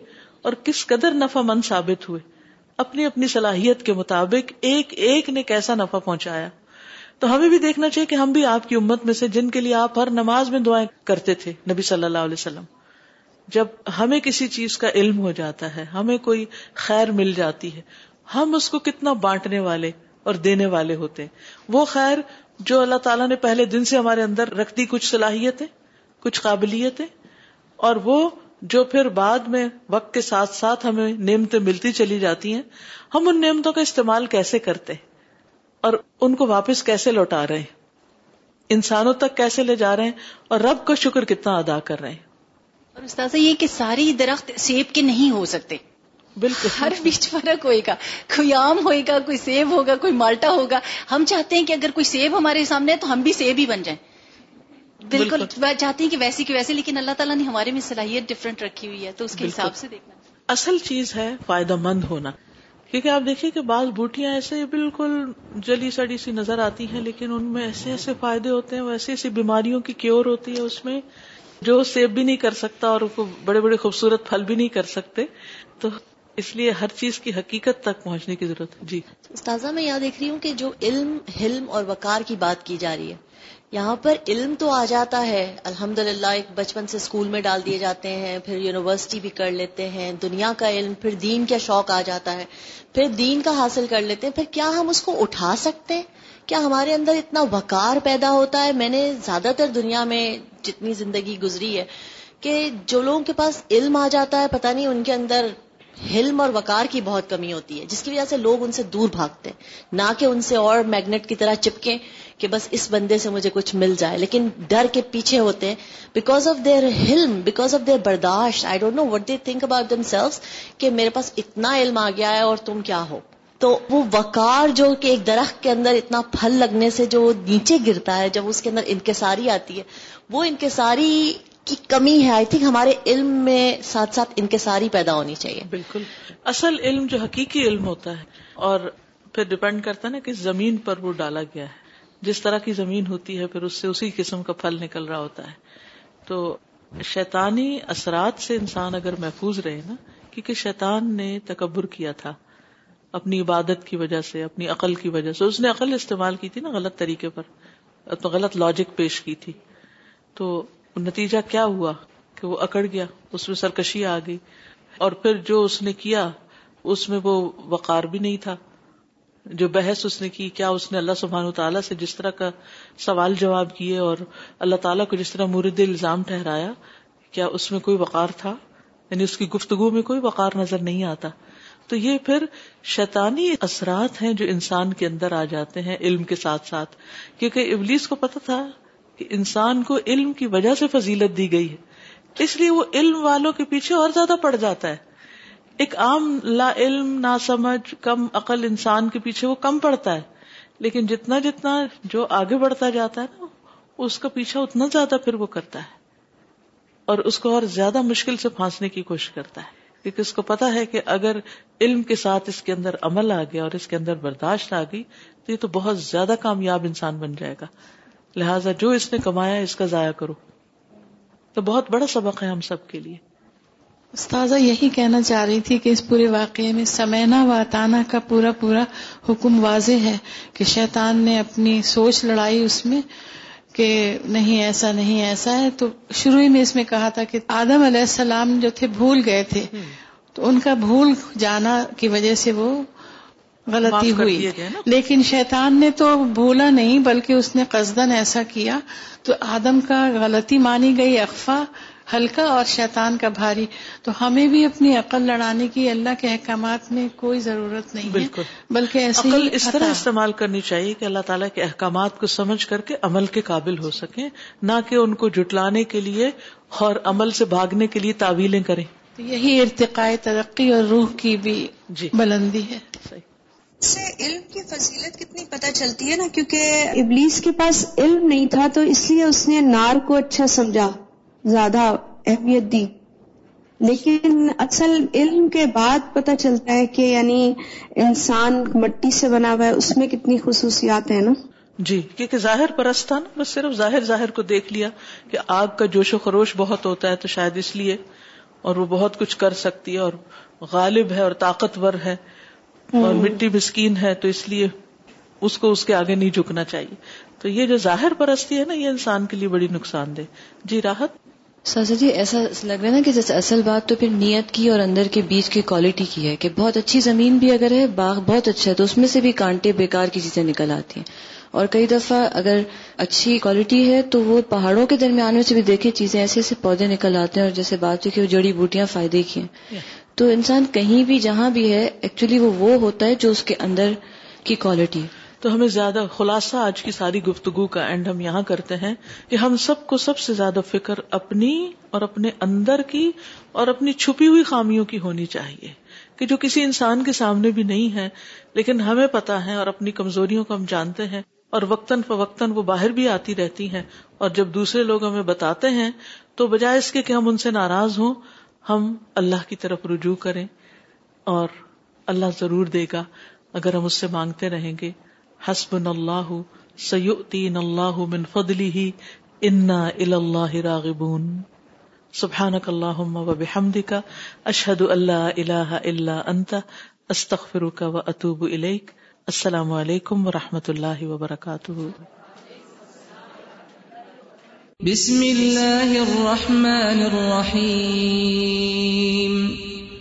اور کس قدر نفع مند ثابت ہوئے۔ اپنی اپنی صلاحیت کے مطابق ایک ایک نے کیسا نفع پہنچایا۔ تو ہمیں بھی دیکھنا چاہیے کہ ہم بھی آپ کی امت میں سے جن کے لیے آپ ہر نماز میں دعائیں کرتے تھے، نبی صلی اللہ علیہ وسلم۔ جب ہمیں کسی چیز کا علم ہو جاتا ہے، ہمیں کوئی خیر مل جاتی ہے، ہم اس کو کتنا بانٹنے والے اور دینے والے ہوتے ہیں۔ وہ خیر جو اللہ تعالیٰ نے پہلے دن سے ہمارے اندر رکھ دی، کچھ صلاحیتیں، کچھ قابلیتیں، اور وہ جو پھر بعد میں وقت کے ساتھ ساتھ ہمیں نعمتیں ملتی چلی جاتی ہیں ہم ان نعمتوں کا استعمال کیسے کرتے ہیں؟ اور ان کو واپس کیسے لوٹا رہے ہیں؟ انسانوں تک کیسے لے جا رہے ہیں؟ اور رب کا شکر کتنا ادا کر رہے ہیں؟ اور استاذ یہ کہ ساری درخت سیب کے نہیں ہو سکتے۔ بالکل۔ ہر بیچ فرق ہوئے گا۔ کوئی آم ہوئے گا کوئی سیب ہوگا کوئی مالٹا ہوگا۔ ہم چاہتے ہیں کہ اگر کوئی سیب ہمارے سامنے ہے تو ہم بھی سیب ہی بن جائیں۔ بالکل۔ چاہتے ہیں کہ ویسی کی ویسے لیکن اللہ تعالیٰ نے ہمارے میں صلاحیت ڈفرنٹ رکھی ہوئی ہے تو اس کے حساب سے دیکھنا۔ اصل چیز ہے فائدہ مند ہونا۔ کیونکہ آپ دیکھیے کہ بعض بوٹیاں ایسے بالکل جلی سڑی سی نظر آتی ہیں لیکن ان میں ایسے ایسے فائدے ہوتے ہیں ایسی ایسی بیماریوں کی کیور ہوتی ہے اس میں جو سیب بھی نہیں کر سکتا اور بڑے بڑے خوبصورت پھل بھی نہیں کر سکتے۔ تو اس لیے ہر چیز کی حقیقت تک پہنچنے کی ضرورت ہے۔ جی۔ استاذہ میں یاد دیکھ رہی ہوں کہ جو علم حلم اور وقار کی بات کی جا رہی ہے یہاں پر علم تو آ جاتا ہے۔ الحمد للہ ایک بچپن سے اسکول میں ڈال دیے جاتے ہیں، پھر یونیورسٹی بھی کر لیتے ہیں، دنیا کا علم، پھر دین کا شوق آ جاتا ہے۔ پھر دین کا حاصل کر لیتے ہیں، پھر کیا ہم اس کو اٹھا سکتے ہیں؟ کیا ہمارے اندر اتنا وقار پیدا ہوتا ہے؟ میں نے زیادہ تر دنیا میں جتنی زندگی گزری ہے کہ جو لوگوں کے پاس علم آ جاتا ہے، پتہ نہیں ان کے اندر حلم اور وقار کی بہت کمی ہوتی ہے، جس کی وجہ سے لوگ ان سے دور بھاگتے ہیں۔ نہ کہ ان سے اور میگنیٹ کی طرح چپکیں۔ کہ بس اس بندے سے مجھے کچھ مل جائے۔ لیکن ڈر کے پیچھے ہوتے ہیں۔ بیکاز آف دیئر حلم بیکاز آف دیئر برداشت I don't know what they think about themselves کہ میرے پاس اتنا علم آ گیا ہے اور تم کیا ہو۔ تو وہ وقار جو کہ ایک درخت کے اندر اتنا پھل لگنے سے جو نیچے گرتا ہے، جب اس کے اندر انکساری آتی ہے، وہ انکساری کی کمی ہے۔ آئی تھنک ہمارے علم میں ساتھ ساتھ انکساری پیدا ہونی چاہیے۔ بالکل۔ اصل علم جو حقیقی علم ہوتا ہے، اور پھر ڈپینڈ کرتا ہے نا کہ زمین پر وہ ڈالا گیا ہے۔ جس طرح کی زمین ہوتی ہے، پھر اس سے اسی قسم کا پھل نکل رہا ہوتا ہے۔ تو شیطانی اثرات سے انسان اگر محفوظ رہے نا، کیونکہ شیطان نے تکبر کیا تھا۔ اپنی عبادت کی وجہ سے، اپنی عقل کی وجہ سے۔ اس نے عقل استعمال کی تھی نا غلط طریقے پر، غلط لاجک پیش کی تھی۔ تو نتیجہ کیا ہوا؟ کہ وہ اکڑ گیا، اس میں سرکشی آ گئی۔ اور پھر جو اس نے کیا، اس میں وہ وقار بھی نہیں تھا۔ جو بحث اس نے کی، کیا اس نے اللہ سبحان تعالیٰ سے جس طرح کا سوال جواب کیے اور اللہ تعالیٰ کو جس طرح مورد الزام ٹھہرایا، کیا اس میں کوئی وقار تھا؟ یعنی اس کی گفتگو میں کوئی وقار نظر نہیں آتا۔ تو یہ پھر شیطانی اثرات ہیں جو انسان کے اندر آ جاتے ہیں علم کے ساتھ ساتھ۔ کیونکہ ابلیس کو پتا تھا کہ انسان کو علم کی وجہ سے فضیلت دی گئی ہے۔ اس لیے وہ علم والوں کے پیچھے اور زیادہ پڑ جاتا ہے۔ ایک عام لا علم نہ سمجھ، کم عقل انسان کے پیچھے وہ کم پڑتا ہے۔ لیکن جتنا جتنا جو آگے بڑھتا جاتا ہے نا، اس کا پیچھا اتنا زیادہ پھر وہ کرتا ہے۔ اور اس کو اور زیادہ مشکل سے پھانسنے کی کوشش کرتا ہے۔ کیونکہ اس کو پتا ہے کہ اگر علم کے ساتھ اس کے اندر عمل آ گیا اور اس کے اندر برداشت آ گئی، تو یہ تو بہت زیادہ کامیاب انسان بن جائے گا۔ لہٰذا جو اس نے کمایا اس کا ضائع کرو۔ تو بہت بڑا سبق ہے ہم سب کے لیے۔ استاذہ یہی کہنا چاہ رہی تھی کہ اس پورے واقعے میں سمینا و کا پورا پورا حکم واضح ہے کہ شیطان نے اپنی سوچ لڑائی اس میں کہ نہیں ایسا نہیں ایسا ہے۔ تو شروع میں اس میں کہا تھا کہ آدم علیہ السلام جو تھے بھول گئے تھے۔ تو ان کا بھول جانا کی وجہ سے وہ غلطی ہوئی۔ لیکن شیطان نے تو بھولا نہیں بلکہ اس نے قصدن ایسا کیا۔ تو آدم کا غلطی مانی گئی اقفا ہلکا اور شیطان کا بھاری تو ہمیں بھی اپنی عقل لڑانے کی اللہ کے احکامات میں کوئی ضرورت نہیں بالکل۔ بلکہ ایسے عقل اس طرح استعمال کرنی چاہیے کہ اللہ تعالیٰ کے احکامات کو سمجھ کر کے عمل کے قابل ہو سکے نہ کہ ان کو جٹلانے کے لیے اور عمل سے بھاگنے کے لیے تعویلیں کریں۔ یہی ارتقاء ترقی اور روح کی بھی جی۔ بلندی ہے۔ صحیح۔ سے علم کی فضیلت کتنی پتہ چلتی ہے نا؟ کیونکہ ابلیس کے پاس علم نہیں تھا تو اس لیے اس نے نار کو اچھا سمجھا۔ زیادہ اہمیت دی۔ لیکن اصل علم کے بعد پتہ چلتا ہے کہ یعنی انسان مٹی سے بنا ہوا ہے اس میں کتنی خصوصیات ہیں نا؟ جی کیونکہ ظاہر پرست تھا نا بس صرف ظاہر ظاہر کو دیکھ لیا کہ آگ کا جوش و خروش بہت ہوتا ہے تو شاید اس لیے اور وہ بہت کچھ کر سکتی ہے اور غالب ہے اور طاقتور ہے اور مٹی مسکین ہے تو اس لیے اس کو اس کے آگے نہیں جھکنا چاہیے۔ تو یہ جو ظاہر پرستی ہے نا یہ انسان کے لیے بڑی نقصان دہ۔ جی راحت؟ سازا جی ایسا لگ رہا ہے نا کہ جیسے اصل بات تو پھر نیت کی اور اندر کے بیچ کی کوالٹی کی ہے کہ بہت اچھی زمین بھی اگر ہے باغ بہت اچھا ہے تو اس میں سے بھی کانٹے بیکار کی چیزیں نکل آتی ہیں۔ اور کئی دفعہ اگر اچھی کوالٹی ہے تو وہ پہاڑوں کے درمیان میں سے بھی دیکھے چیزیں ایسے ایسے پودے نکل آتے ہیں اور جیسے بات ہوئی کہ وہ جڑی بوٹیاں فائدے کی ہیں۔ تو انسان کہیں بھی جہاں بھی ہے ایکچولی وہ وہ ہوتا ہے جو اس کے اندر کی کوالٹی تو ہمیں زیادہ خلاصہ آج کی ساری گفتگو کا اینڈ ہم یہاں کرتے ہیں کہ ہم سب کو سب سے زیادہ فکر اپنی اور اپنے اندر کی اور اپنی چھپی ہوئی خامیوں کی ہونی چاہیے کہ جو کسی انسان کے سامنے بھی نہیں ہے، لیکن ہمیں پتا ہے اور اپنی کمزوریوں کو ہم جانتے ہیں اور وقتاً فوقتاً وہ باہر بھی آتی رہتی ہیں اور جب دوسرے لوگ ہمیں بتاتے ہیں تو بجائے اس کے کہ ہم ان سے ناراض ہوں، ہم اللہ کی طرف رجوع کریں اور اللہ ضرور دے گا اگر ہم اس سے مانگتے رہیں گے۔ حسب اللہ سیؤتین اللہ من فضلی ہی انا اللہ راغبون۔ سبحانک اللہم و بحمدک، اشہد اللہ الہ الا انت، استغفرک و اتوب الیک۔ السلام علیکم و رحمۃ اللہ وبرکاتہ۔ بسم اللہ الرحمن الرحیم۔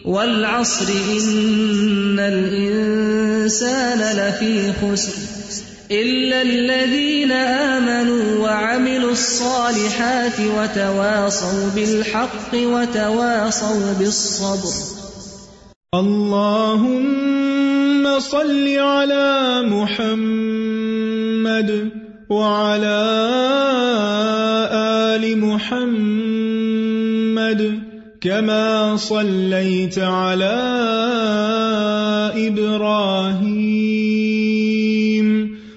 والعصر، ان الانسان لفی خسر۔ الا الذين آمنوا وعملوا الصالحات وتواصوا بالحق وتواصوا بالصبر. اللهم صل على محمد وعلى آل محمد كما صليت على إبراهيم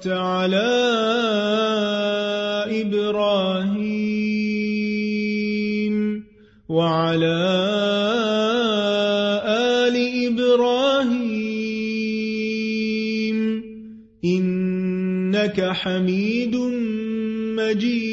باركت على إبراهيم وعلى آل إبراهيم إنك حميد مجيد